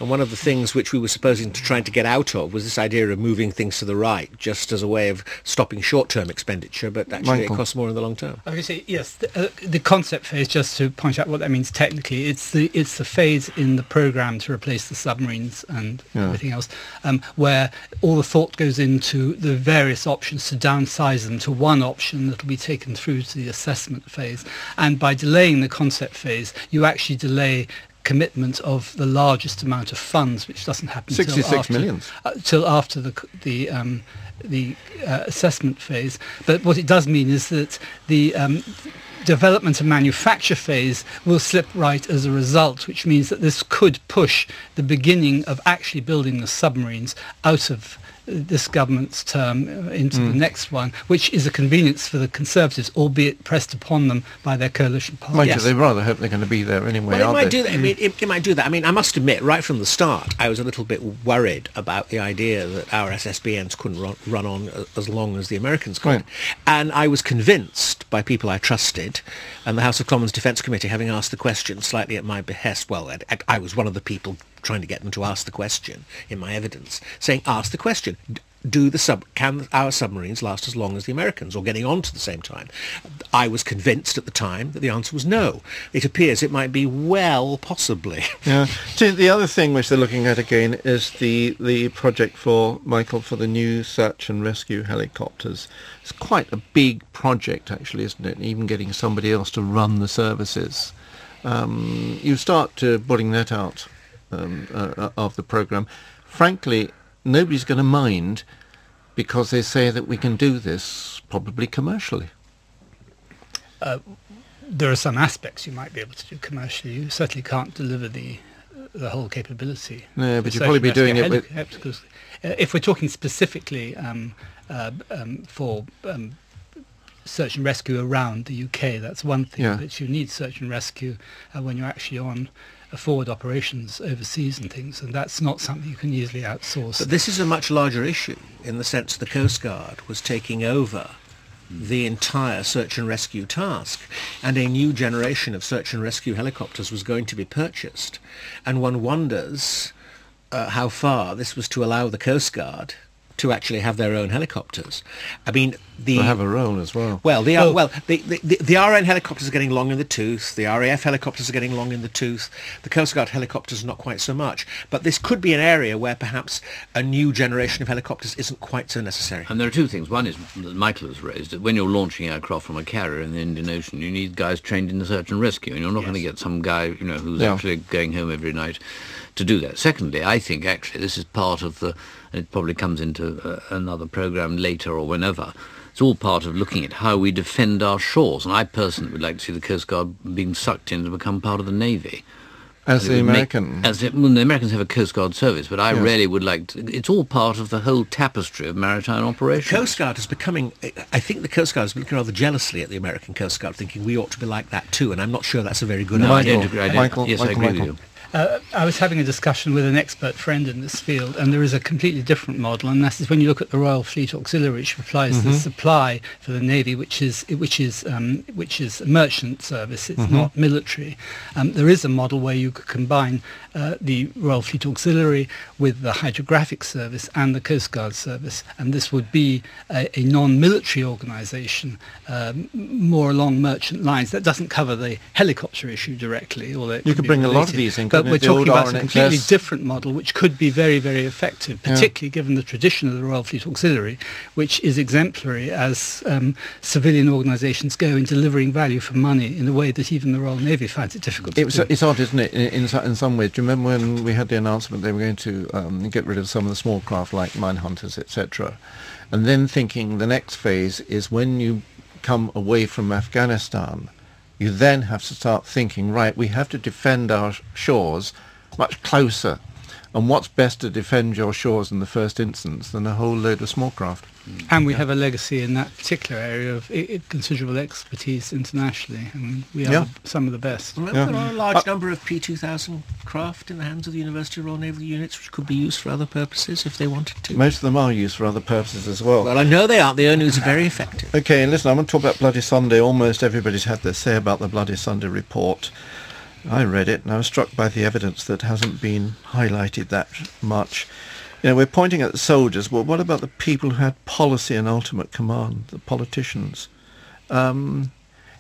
Speaker 4: And one of the things which we were supposing to trying to get out of was this idea of moving things to the right, just as a way of stopping short-term expenditure, but actually Michael. it costs more in the long term.
Speaker 5: I would say yes. The, uh, the, concept phase, just to point out what that means technically, it's the it's the phase in the program to replace the submarines and yeah. everything else, um, where all the thought goes into the various options to downsize them to one option that will be taken through to the assessment phase. And by delaying the concept phase, you actually delay commitment of the largest amount of funds, which doesn't happen until after. Uh, till after the the um, the uh, assessment phase. But what it does mean is that the um, development and manufacture phase will slip right as a result, which means that this could push the beginning of actually building the submarines out of this government's term uh, into mm. the next one, which is a convenience for the Conservatives, albeit pressed upon them by their coalition partners.
Speaker 3: Mind yes. you, they rather hope they're going to be there anyway,
Speaker 4: well, it might
Speaker 3: they?
Speaker 4: Do that. I mean, it, it, might do that. I mean, I must admit, right from the start, I was a little bit worried about the idea that our SSBNs couldn't run, run on as long as the Americans could. Right. And I was convinced by people I trusted, and the House of Commons Defence Committee having asked the question slightly at my behest, well, I, I was one of the people trying to get them to ask the question in my evidence, saying, ask the question. Do the sub can our submarines last as long as the Americans, or getting on to the same time? I was convinced at the time that the answer was no. It appears it might be well, possibly.
Speaker 3: Yeah. The other thing which they're looking at again is the the project for Michael for the new search and rescue helicopters. It's quite a big project, actually, isn't it? Even getting somebody else to run the services. Um, you start uh, putting that out um, uh, of the program. Frankly, nobody's going to mind because they say that we can do this probably commercially.
Speaker 5: Uh, there are some aspects you might be able to do commercially. You certainly can't deliver the the whole capability.
Speaker 3: No, but you'll probably be doing it with...
Speaker 5: Uh, if we're talking specifically um, uh, um, for um, search and rescue around the UK, that's one thing. Yeah. But you need search and rescue uh, when you're actually on forward operations overseas and things, and that's not something you can easily outsource.
Speaker 4: But this is a much larger issue in the sense the Coast Guard was taking over the entire search and rescue task, and a new generation of search and rescue helicopters was going to be purchased, and one wonders uh, how far this was to allow the Coast Guard to actually have their own helicopters. I mean, the
Speaker 3: they have a role as well.
Speaker 4: Well, the well, well the, the, the, the RN helicopters are getting long in the tooth. The RAF helicopters are getting long in the tooth. The Coast Guard helicopters not quite so much. But this could be an area where perhaps a new generation of helicopters isn't quite so necessary.
Speaker 6: And there are two things. One is that Michael has raised that when you're launching aircraft from a carrier in the Indian Ocean, you need guys trained in the search and rescue, and you're not yes. going to get some guy you know who's yeah. actually going home every night to do that. Secondly, I think actually this is part of the and it probably comes into uh, another program later or whenever. It's all part of looking at how we defend our shores, and I personally would like to see the Coast Guard being sucked in to become part of the Navy.
Speaker 3: As
Speaker 6: It
Speaker 3: the
Speaker 6: would make- as it, well, the Americans have a Coast Guard service, but I
Speaker 3: Yes.
Speaker 6: really would like to. It's all part of the whole tapestry of maritime operations.
Speaker 4: Coast Guard is becoming. I think the Coast Guard is looking rather jealously at the American Coast Guard, thinking we ought to be like that too. And I'm not sure that's a very good
Speaker 6: No, I
Speaker 4: idea.
Speaker 6: don't agree. I don't-
Speaker 3: Michael,
Speaker 6: yes, I agree
Speaker 3: Michael.
Speaker 6: with you.
Speaker 5: Uh, I was having a discussion with an expert friend in this field, and there is a completely different model, and that is when you look at the Royal Fleet Auxiliary, which applies the supply for the Navy, which is which is um, which is a merchant service. It's not military. Um, there is a model where you could combine uh, the Royal Fleet Auxiliary with the Hydrographic Service and the Coast Guard Service, and this would be a, a non-military organisation, um, more along merchant lines. That doesn't cover the helicopter issue directly, although
Speaker 3: You
Speaker 5: could
Speaker 3: bring a lot of these in,
Speaker 5: But
Speaker 3: couldn't
Speaker 5: we're talking about a completely different model, which could be very, very effective,
Speaker 3: Yeah.
Speaker 5: particularly given the tradition of the Royal Fleet Auxiliary, which is exemplary as um, civilian organisations go in delivering value for money in a way that even the Royal Navy finds it difficult
Speaker 3: It
Speaker 5: to
Speaker 3: was,
Speaker 5: do.
Speaker 3: it's odd, isn't it, in, in, in some ways. Do you remember when we had the announcement they were going to um, get rid of some of the small craft like mine hunters, etc., and then thinking the next phase is when you come away from Afghanistan, you then have to start thinking, right, we have to defend our shores much closer. And what's best to defend your shores in the first instance than a whole load of small craft?
Speaker 5: And we have a legacy in that particular area of i- i- considerable expertise internationally. I mean, we have
Speaker 3: Yeah.
Speaker 5: some of the best.
Speaker 4: Remember,
Speaker 3: Yeah.
Speaker 4: there are a large
Speaker 3: Uh,
Speaker 4: number of P2000 craft in the hands of the University of Royal Naval units, which could be used for other purposes if they wanted to.
Speaker 3: Most of them are used for other purposes as well.
Speaker 4: Well, I know they aren't. The only are very effective.
Speaker 3: Okay, and listen, I want to talk about Bloody Sunday. Almost everybody's had their say about the Bloody Sunday report. I read it and I was struck by the evidence that hasn't been highlighted that much. You know, we're pointing at the soldiers. but what about the people who had policy and ultimate command, the politicians? Um,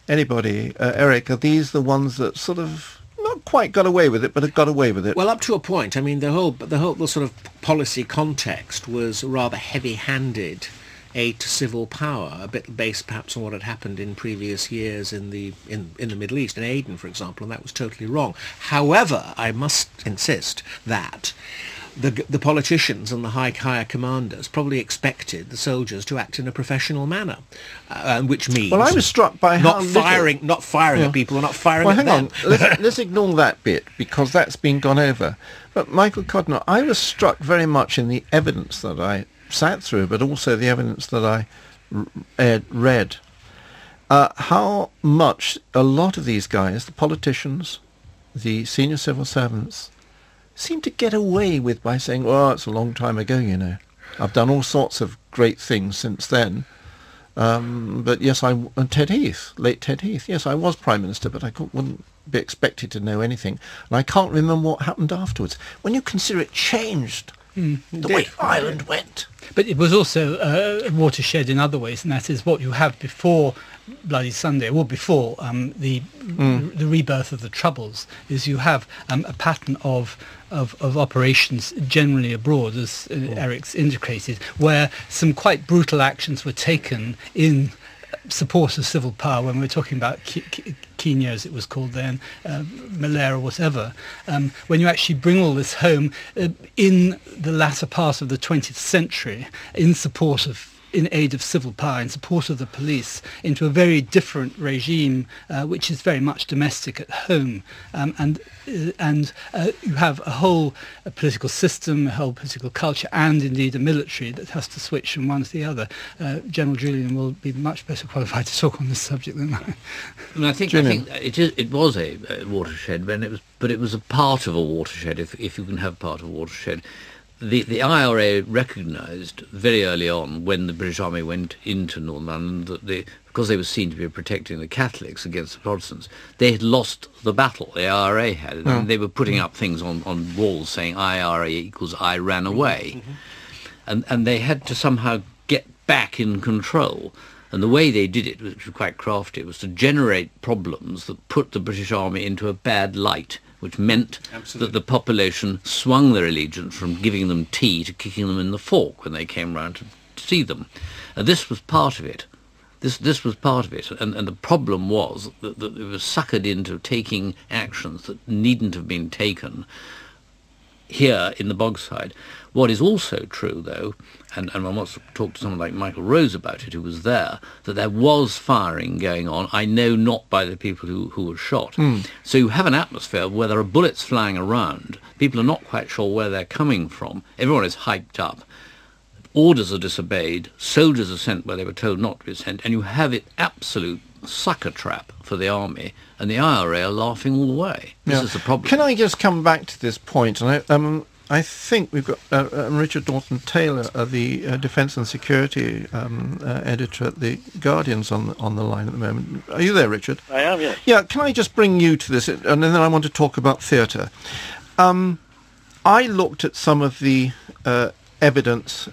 Speaker 3: anybody? Uh, Eric, are these the ones that sort of not quite got away with it, but have got away with it?
Speaker 4: Well, up to a point. I mean, the whole the whole the sort of policy context was rather heavy-handed aid to civil power, a bit based perhaps on what had happened in previous years in the in, in the Middle East, in Aden, for example, and that was totally wrong. However, I must insist that. The, the politicians and the high higher commanders probably expected the soldiers to act in a professional manner, uh, which means
Speaker 3: Well, I was struck by how
Speaker 4: not
Speaker 3: little-
Speaker 4: firing, not firing
Speaker 3: Yeah.
Speaker 4: at people, or not firing
Speaker 3: Well,
Speaker 4: at
Speaker 3: hang
Speaker 4: them.
Speaker 3: on. Let's, let's ignore that bit because that's been gone over. But Michael Codner, I was struck very much in the evidence that I sat through, but also the evidence that I ed- read. Uh, how much a lot of these guys, the politicians, the senior civil servants, seem to get away with by saying, "Well, it's a long time ago, you know. I've done all sorts of great things since then." Um, but yes, I and Ted Heath, late Ted Heath. Yes, I was prime minister, but I wouldn't be expected to know anything, and I can't remember what happened afterwards. When you consider it changed, the way Ireland went.
Speaker 5: But it was also uh, a watershed in other ways, and that is what you have before Bloody Sunday, or before um, the the rebirth of the Troubles, is you have um, a pattern of, of of operations generally abroad, as uh, Eric's indicated, where some quite brutal actions were taken in support of civil power. When we're talking about Ke- Ke- Kenya, as it was called then, uh, Malaya or whatever, um, when you actually bring all this home uh, in the latter part of the 20th century in support of in aid of civil power, in support of the police, into a very different regime, uh, which is very much domestic at home, um, and uh, and uh, you have a whole uh, political system, a whole political culture, and indeed a military that has to switch from one to the other. Uh, General Julian will be much better qualified to talk on this subject than I.
Speaker 6: And I think, I think it, is, it was a, a watershed, when it was, but it was a part of a watershed, if, if you can have part of a watershed. The, the IRA recognised very early on when the British Army went into Northern Ireland that they, because they were seen to be protecting the Catholics against the Protestants, they had lost the battle. The IRA had. And they were putting up things on, on walls saying IRA equals I ran away mm-hmm. Mm-hmm. and and they had to somehow get back in control. And the way they did it, which was quite crafty, was to generate problems that put the British Army into a bad light, which meant that the population swung their allegiance from giving them tea to kicking them in the fork when they came round to see them. And this was part of it. This, this was part of it, and, and the problem was that, that it was suckered into taking actions that needn't have been taken here in the Bogside. What is also true, though, and, and one wants to talk to someone like Michael Rose about it, who was there, that there was firing going on. I know not by the people who, who were shot. So you have an atmosphere where there are bullets flying around. People are not quite sure where they're coming from. Everyone is hyped up. Orders are disobeyed. Soldiers are sent where they were told not to be sent. And you have it absolute sucker trap for the army. And the IRA are laughing all the way. This
Speaker 3: Yeah.
Speaker 6: is the problem.
Speaker 3: Can I just come back to this point? And I, um, I think we've got uh, uh, Richard Norton Taylor, uh, the uh, Defence and Security um, uh, editor at the Guardian's on the, on the line at the moment. Are you there, Richard?
Speaker 8: I am, yes.
Speaker 3: Yeah, can I just bring you to this, and then I want to talk about theatre. Um, I looked at some of the uh, evidence,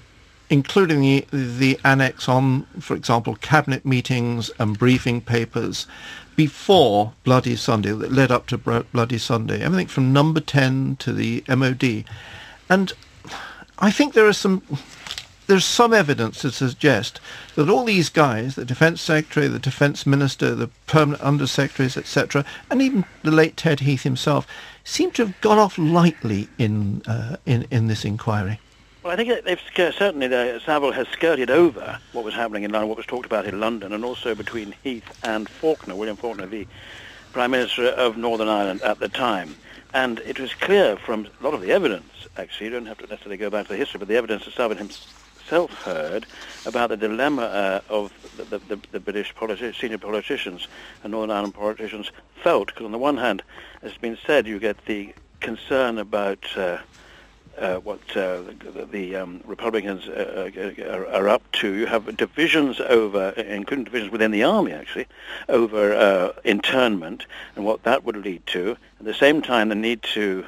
Speaker 3: including the the annex on, for example, cabinet meetings and briefing papers before Bloody Sunday that led up to Bloody Sunday. Everything from Number Ten to the MOD, and I think there are some there's some evidence to suggest that all these guys, the defence secretary, the defence minister, the permanent undersecretaries, etc., and even the late Ted Heath himself, seem to have got off lightly in uh, in in this inquiry.
Speaker 8: Well, I think they've certainly the Saville has skirted over what was happening in London, what was talked about in London, and also between Heath and Faulkner, William Faulkner, the Prime Minister of Northern Ireland at the time. And it was clear from a lot of the evidence, actually, you don't have to necessarily go back to the history, but the evidence that Saville himself heard about the dilemma uh, of the, the, the, the British politi- senior politicians and Northern Ireland politicians felt. Because on the one hand, as has been said, you get the concern about uh, uh, what uh, the, the um, Republicans uh, uh, are, up to. You have divisions over, including divisions within the army, actually, over uh, internment and what that would lead to. At the same time, the need to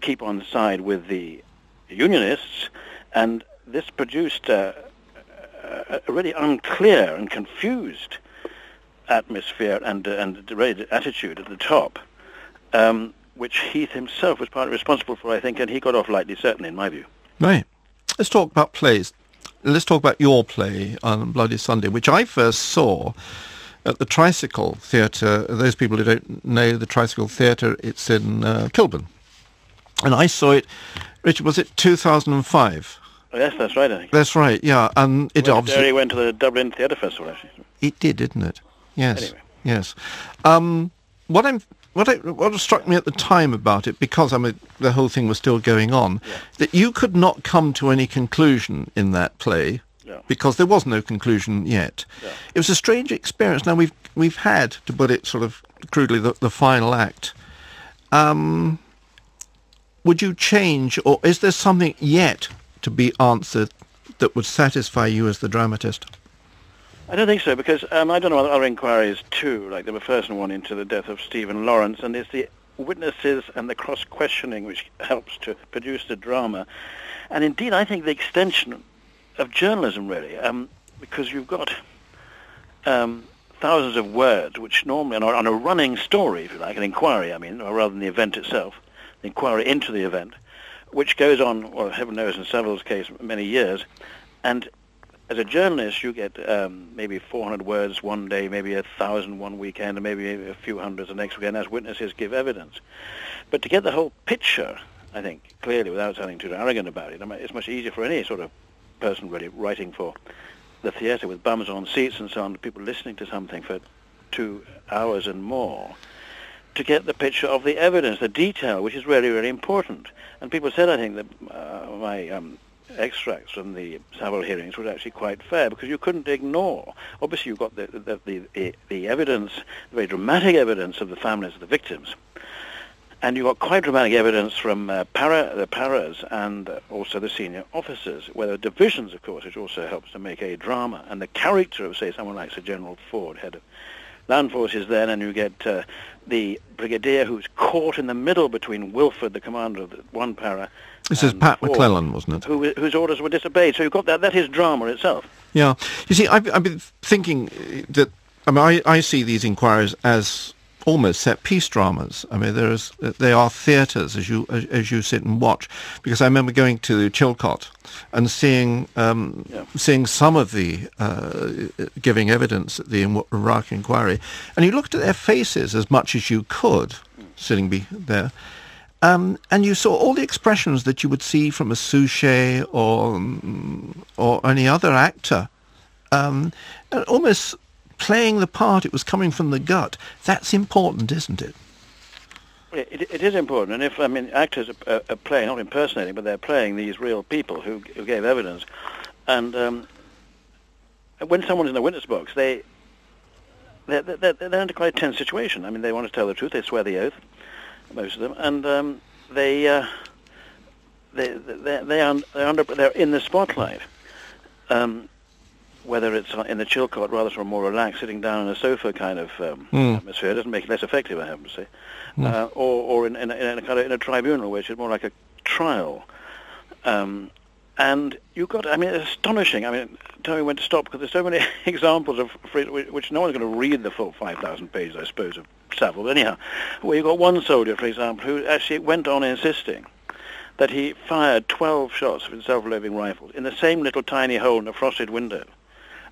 Speaker 8: keep on side with the unionists, and this produced a, a really unclear and confused atmosphere and and attitude at the top. Um, which Heath himself was partly responsible for, I think, and he got off lightly, certainly, in my view.
Speaker 3: Right. Let's talk about plays. Let's talk about your play on Bloody Sunday, which I first saw at the Tricycle Theatre. Those people who don't know the Tricycle Theatre, it's in uh, Kilburn. And I saw it, Richard, was it 2005?
Speaker 8: Oh, yes, that's right, I think.
Speaker 3: That's right, yeah. And it
Speaker 8: Well,
Speaker 3: obviously...
Speaker 8: Went to the Dublin Theatre Festival, actually.
Speaker 3: It did, didn't it? Yes.
Speaker 8: Anyway.
Speaker 3: Yes. Um, what I'm what I, what struck me at the time about it, because I mean the whole thing was still going on, that you could not come to any conclusion in that play
Speaker 8: Yeah.
Speaker 3: because there was no conclusion yet.
Speaker 8: Yeah.
Speaker 3: It was a strange experience. Now we've we've had, to put it sort of crudely, the, the final act. Um, would you change, or is there something yet to be answered that would satisfy you as the dramatist?
Speaker 8: I don't think so, because um, I don't know other inquiries too, like the first one into the death of Stephen Lawrence, and it's the witnesses and the cross-questioning which helps to produce the drama. And indeed, I think the extension of journalism, really, um, because you've got um, thousands of words, which normally on a, on a running story, if you like, an inquiry, I mean, or rather than the event itself, the inquiry into the event, which goes on, well, heaven knows, in Saville's case, many years, and as a journalist, you get um, maybe 400 words one day, maybe a thousand one weekend, and maybe a few hundreds the next weekend as witnesses give evidence. But to get the whole picture, I think, clearly, without sounding too arrogant about it, I mean, it's much easier for any sort of person really writing for the theatre with bums on seats and so on, people listening to something for two hours and more, to get the picture of the evidence, the detail, which is really, really important. And people said, I think, that uh, my um, extracts from the Saville hearings was actually quite fair because you couldn't ignore. Obviously, you've got the the, the, the, evidence, the very dramatic evidence of the families of the victims, and you've got quite dramatic evidence from uh, para, the paras and also the senior officers, where there are divisions, of course, which also helps to make a drama. And the character of, say, someone like Sir General Ford, head of land forces then, and you get uh, the brigadier who's caught in the middle between Wilford, the commander of the one para,
Speaker 3: This is Pat MacLellan, wasn't it?
Speaker 8: Who, whose orders were disobeyed. So you've got that. That is drama itself.
Speaker 3: Yeah. You see, I've, I've been thinking uh, that, I mean, I, I see these inquiries as almost set piece dramas. I mean, there is, they are theatres as you, as, as you sit and watch. Because I remember going to Chilcot and seeing, um,
Speaker 8: Yeah.
Speaker 3: seeing some of the, uh, giving evidence at the Iraq inquiry. And you looked at their faces as much as you could, sitting be there. Um, and you saw all the expressions that you would see from a Suchet or um, or any other actor, um, almost playing the part. It was coming from the gut. That's important, isn't it?
Speaker 8: It, it is important, and if I mean actors are, are, playing, not impersonating, but they're playing these real people who, who gave evidence, and um, when someone's in the witness box, they they're, they're, they're in a quite tense situation. I mean, they want to tell the truth. They swear the oath, most of them, and um, they, uh, they they they are they're under they're in the spotlight. Um, whether it's in the Chilcot, rather sort of more relaxed, sitting down on a sofa kind of um, mm. atmosphere, it doesn't make it less effective, I have to say. Mm. Uh, or or in, in, in, a kind of in a tribunal, which is more like a trial. Um, and you've got, I mean, it's astonishing. I mean, tell me when to stop because there's so many examples of which no one's going to read the full 5,000 pages, I suppose, of But anyhow, where you got one soldier, for example, who actually went on insisting that he fired 12 shots of his self-loading rifle in the same little tiny hole in a frosted window.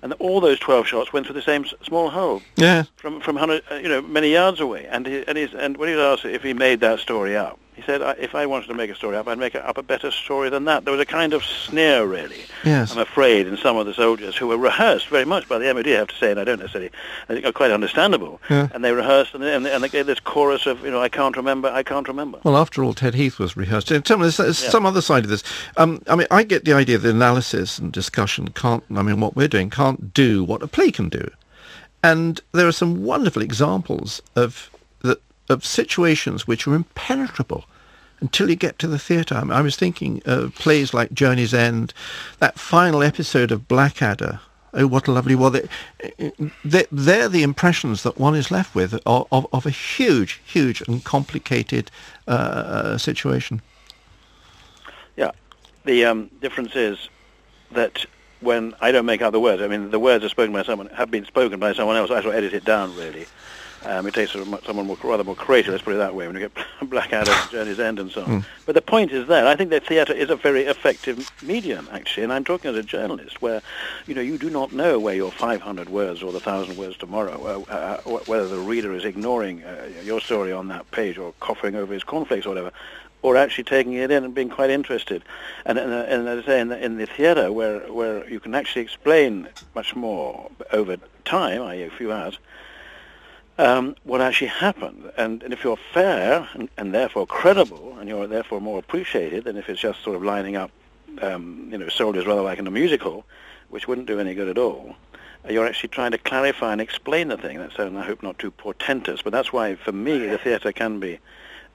Speaker 8: And all those 12 shots went through the same small hole.
Speaker 3: Yeah.
Speaker 8: From, from 100, uh, you know, many yards away. And, he, and, he's, and when he was asked if he made that story up, said, if I wanted to make a story up, I'd make up a better story than that. There was a kind of sneer, really,
Speaker 3: yes.
Speaker 8: I'm afraid, in some of the soldiers who were rehearsed very much by the MOD, I have to say, and I don't necessarily, I think are quite understandable.
Speaker 3: Yeah.
Speaker 8: And they rehearsed, and they, and, they, and they gave this chorus of, you know, I can't remember, I can't remember.
Speaker 3: Well, after all, Ted Heath was rehearsed. Tell me, there's, there's yeah. some other side of this. Um, I mean, I get the idea that analysis and discussion can't, I mean, what we're doing can't do what a play can do. And there are some wonderful examples of, the, of situations which are impenetrable until you get to the theatre. I, mean, I was thinking of plays like Journey's End, that final episode of Blackadder. Oh, what a lovely world! They, they're the impressions that one is left with of, of, of a huge, huge and complicated uh, situation.
Speaker 8: Yeah, the um, difference is that when I don't make out the words, I mean, the words are spoken by someone, have been spoken by someone else. I of edit it down, really. Um, it takes someone more, rather more creative, let's put it that way, when you get Blackadder Journey's End and so on. Mm. But the point is there. I think that theatre is a very effective medium, actually, and I'm talking as a journalist, where, you know, you do not know where your 500 words or the 1,000 words tomorrow, uh, uh, whether the reader is ignoring uh, your story on that page or coughing over his cornflakes or whatever, or actually taking it in and being quite interested. And, and, and as I say, in the, in the theatre, where, where you can actually explain much more over time, i.e. a few hours, um, what actually happened. And, and if you're fair and, and, therefore credible, and you're therefore more appreciated than if it's just sort of lining up, um, you know, soldiers rather like in a musical, which wouldn't do any good at all, uh, you're actually trying to clarify and explain the thing. That's, and I hope, not too portentous. But that's why, for me, the theatre can be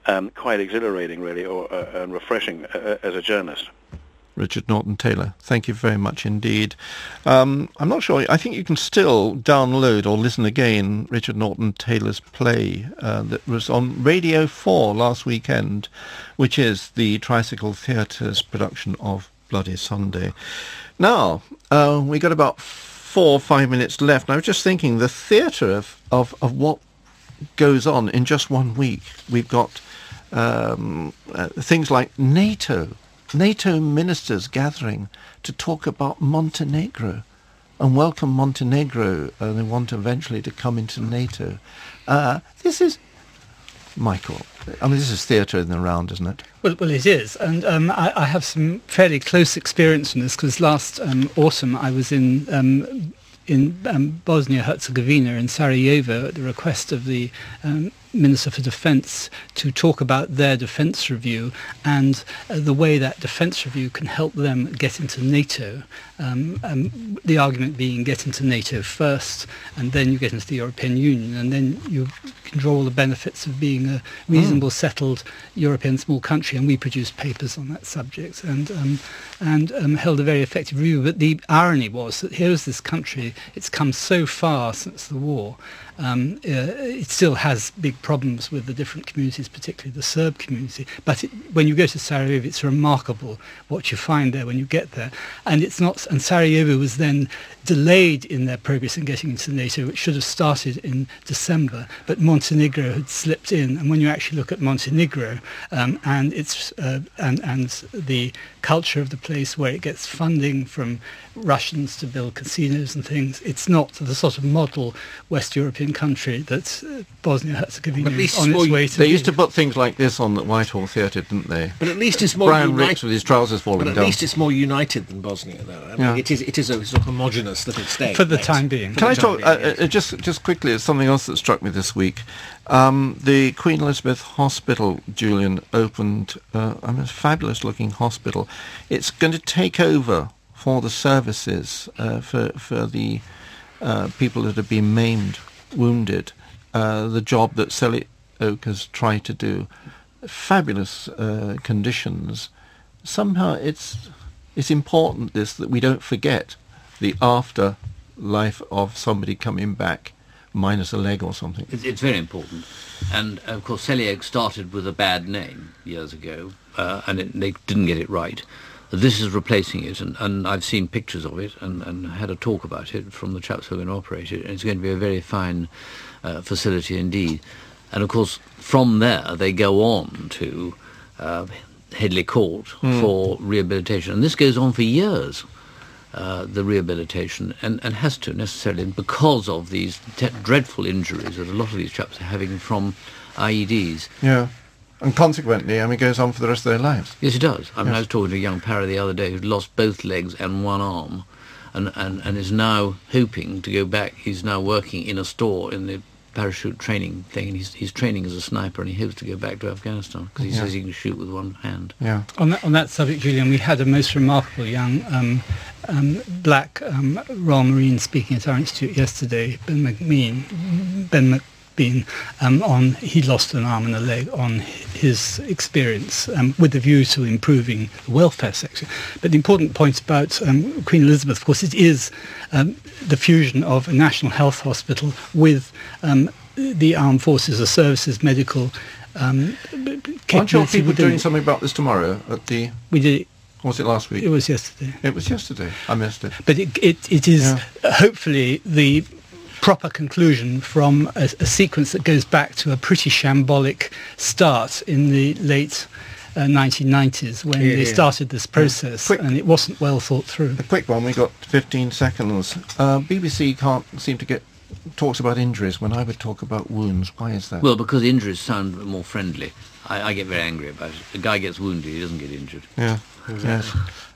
Speaker 8: um, quite exhilarating, really, or uh, and refreshing uh, uh as a journalist.
Speaker 3: Richard Norton Taylor. Thank you very much indeed. Um, I'm not sure. I think you can still download or listen again Richard Norton Taylor's play uh, that was on Radio 4 last weekend, which is the Tricycle Theatre's production of Bloody Sunday. Now, uh, we got about four or five minutes left. And I was just thinking the theatre of, of, of what goes on in just one week. We've got um, uh, things like NATO NATO ministers gathering to talk about Montenegro and welcome Montenegro, and they want eventually to come into NATO. Uh, this is Michael. I mean, this is theatre in the round, isn't it?
Speaker 5: Well, well, it is, and um, I, I, have some fairly close experience from this because last um, autumn I was in um, in um, Bosnia Herzegovina in Sarajevo at the request of the um, Minister for Defence to talk about their defence review and uh, the way that defence review can help them get into NATO. Um, um, the argument being get into NATO first, and then you get into the European Union, and then you can draw all the benefits of being a reasonable, mm. settled European small country. And we produced papers on that subject and um, and um, held a very effective review. But the irony was that here is this country; it's come so far since the war, um, uh, it still has big problems with the different communities, particularly the Serb community. But it, when you go to Sarajevo, it's remarkable what you find there when you get there. And it's not. And Sarajevo was then delayed in their progress in getting into NATO, which should have started in December. But Montenegro had slipped in. And when you actually look at Montenegro um, and its uh, and and the culture of the place where it gets funding from Russians to build casinos and things, it's not the sort of model West European country that uh, Bosnia-Herzegovina
Speaker 4: At least
Speaker 5: is on
Speaker 4: it's
Speaker 5: its
Speaker 4: more-
Speaker 5: way to
Speaker 3: They
Speaker 5: be.
Speaker 3: used to put things like this on the Whitehall Theatre, didn't they?
Speaker 4: But at least it's more
Speaker 3: Brian
Speaker 4: united.
Speaker 3: Rix with his trousers falling
Speaker 4: But at
Speaker 3: down.
Speaker 4: least it's more united than Bosnia, though. I mean,
Speaker 3: Yeah.
Speaker 4: it is it is a sort of homogenous little state
Speaker 5: For the
Speaker 4: yes.
Speaker 5: time being.
Speaker 4: For
Speaker 3: Can I talk
Speaker 4: being,
Speaker 3: uh,
Speaker 4: yes.
Speaker 3: uh, just just quickly? It's something else that struck me this week. Um, the Queen Elizabeth Hospital, Julian, opened uh, I mean, a fabulous-looking hospital. It's going to take over for the services uh, for for the uh, people that have been maimed, wounded. Uh, the job that Selly Oak has tried to do. Fabulous uh, conditions. Somehow, it's it's important this that we don't forget the after life of somebody coming back minus a leg or something.
Speaker 6: It's, it's very important. And of course, Selly Oak started with a bad name years ago, uh, and it, they didn't get it right. This is replacing it, and, and I've seen pictures of it and, and had a talk about it from the chaps who are going to operate it. And it's going to be a very fine uh, facility indeed. And of course, from there they go on to uh, Headley Court for rehabilitation, and this goes on for years. Uh, the rehabilitation and, and has to necessarily because of these te- dreadful injuries that a lot of these chaps are having from IEDs.
Speaker 3: Yeah. And consequently, I mean, it goes on for the rest of their lives.
Speaker 6: Yes, it does. I mean,
Speaker 3: Yes.
Speaker 6: I was talking to a young para the other day who'd lost both legs and one arm, and, and, and is now hoping to go back. He's now working in a store in the parachute training thing, and he's, he's training as a sniper, and he hopes to go back to Afghanistan because he
Speaker 3: Yeah.
Speaker 6: says he can shoot with one hand.
Speaker 3: Yeah.
Speaker 5: On that, on that subject, Julian, we had a most remarkable young um, um, black um, Royal Marine speaking at our institute yesterday, Ben McMean, Ben McBean, um, on he lost an arm and a leg on his experience um, with a view to improving the welfare section. But the important point about um, Queen Elizabeth, of course, it is um, the fusion of a national health hospital with um, the armed forces, the services, medical. Um,
Speaker 3: Aren't your people doing something about this tomorrow at the,
Speaker 5: We did.
Speaker 3: Or was it last week?
Speaker 5: It was yesterday.
Speaker 3: It was yesterday. I missed it.
Speaker 5: But it, it, it is
Speaker 3: Yeah.
Speaker 5: hopefully the proper conclusion from a, a sequence that goes back to a pretty shambolic start in the late uh, 1990s when
Speaker 4: Yeah,
Speaker 5: they
Speaker 4: yeah.
Speaker 5: started this process
Speaker 3: Quick-
Speaker 5: and it wasn't well thought through.
Speaker 3: A quick one. We got 15 seconds. Uh, BBC can't seem to get talks about injuries when I would talk about wounds. Why is that?
Speaker 6: Well, because injuries sound more friendly. I, I get very angry about it. The guy gets wounded, he doesn't get injured.
Speaker 3: yeah. Yes.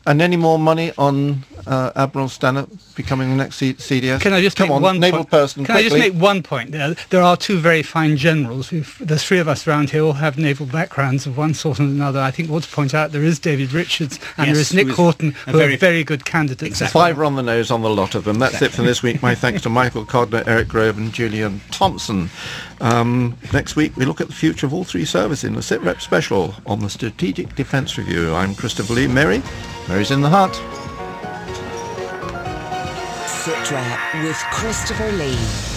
Speaker 3: And any more money on uh, Admiral Stanhope becoming the next C- CDS?
Speaker 5: Can I just
Speaker 3: Come
Speaker 5: make
Speaker 3: on,
Speaker 5: one
Speaker 3: naval
Speaker 5: point?
Speaker 3: person,
Speaker 5: Can I just make one point? There, there are two very fine generals. We've, there's three of us around here all have naval backgrounds of one sort and another. I think we ought to point out there is David Richards and
Speaker 4: Yes,
Speaker 5: there is Nick
Speaker 4: Houghton,
Speaker 5: who
Speaker 4: very-
Speaker 5: are very good candidates.
Speaker 4: Exactly.
Speaker 3: Five on the nose on the lot of them. That's it for this week. My thanks to Michael Codner, Eric Grove and Julian Thompson. Um, next week we look at the future of all three services in the SITREP special on the Strategic Defence Review. I'm Christopher Lee. Mary? Mary's in the hut.
Speaker 1: Sitrep with Christopher Lee.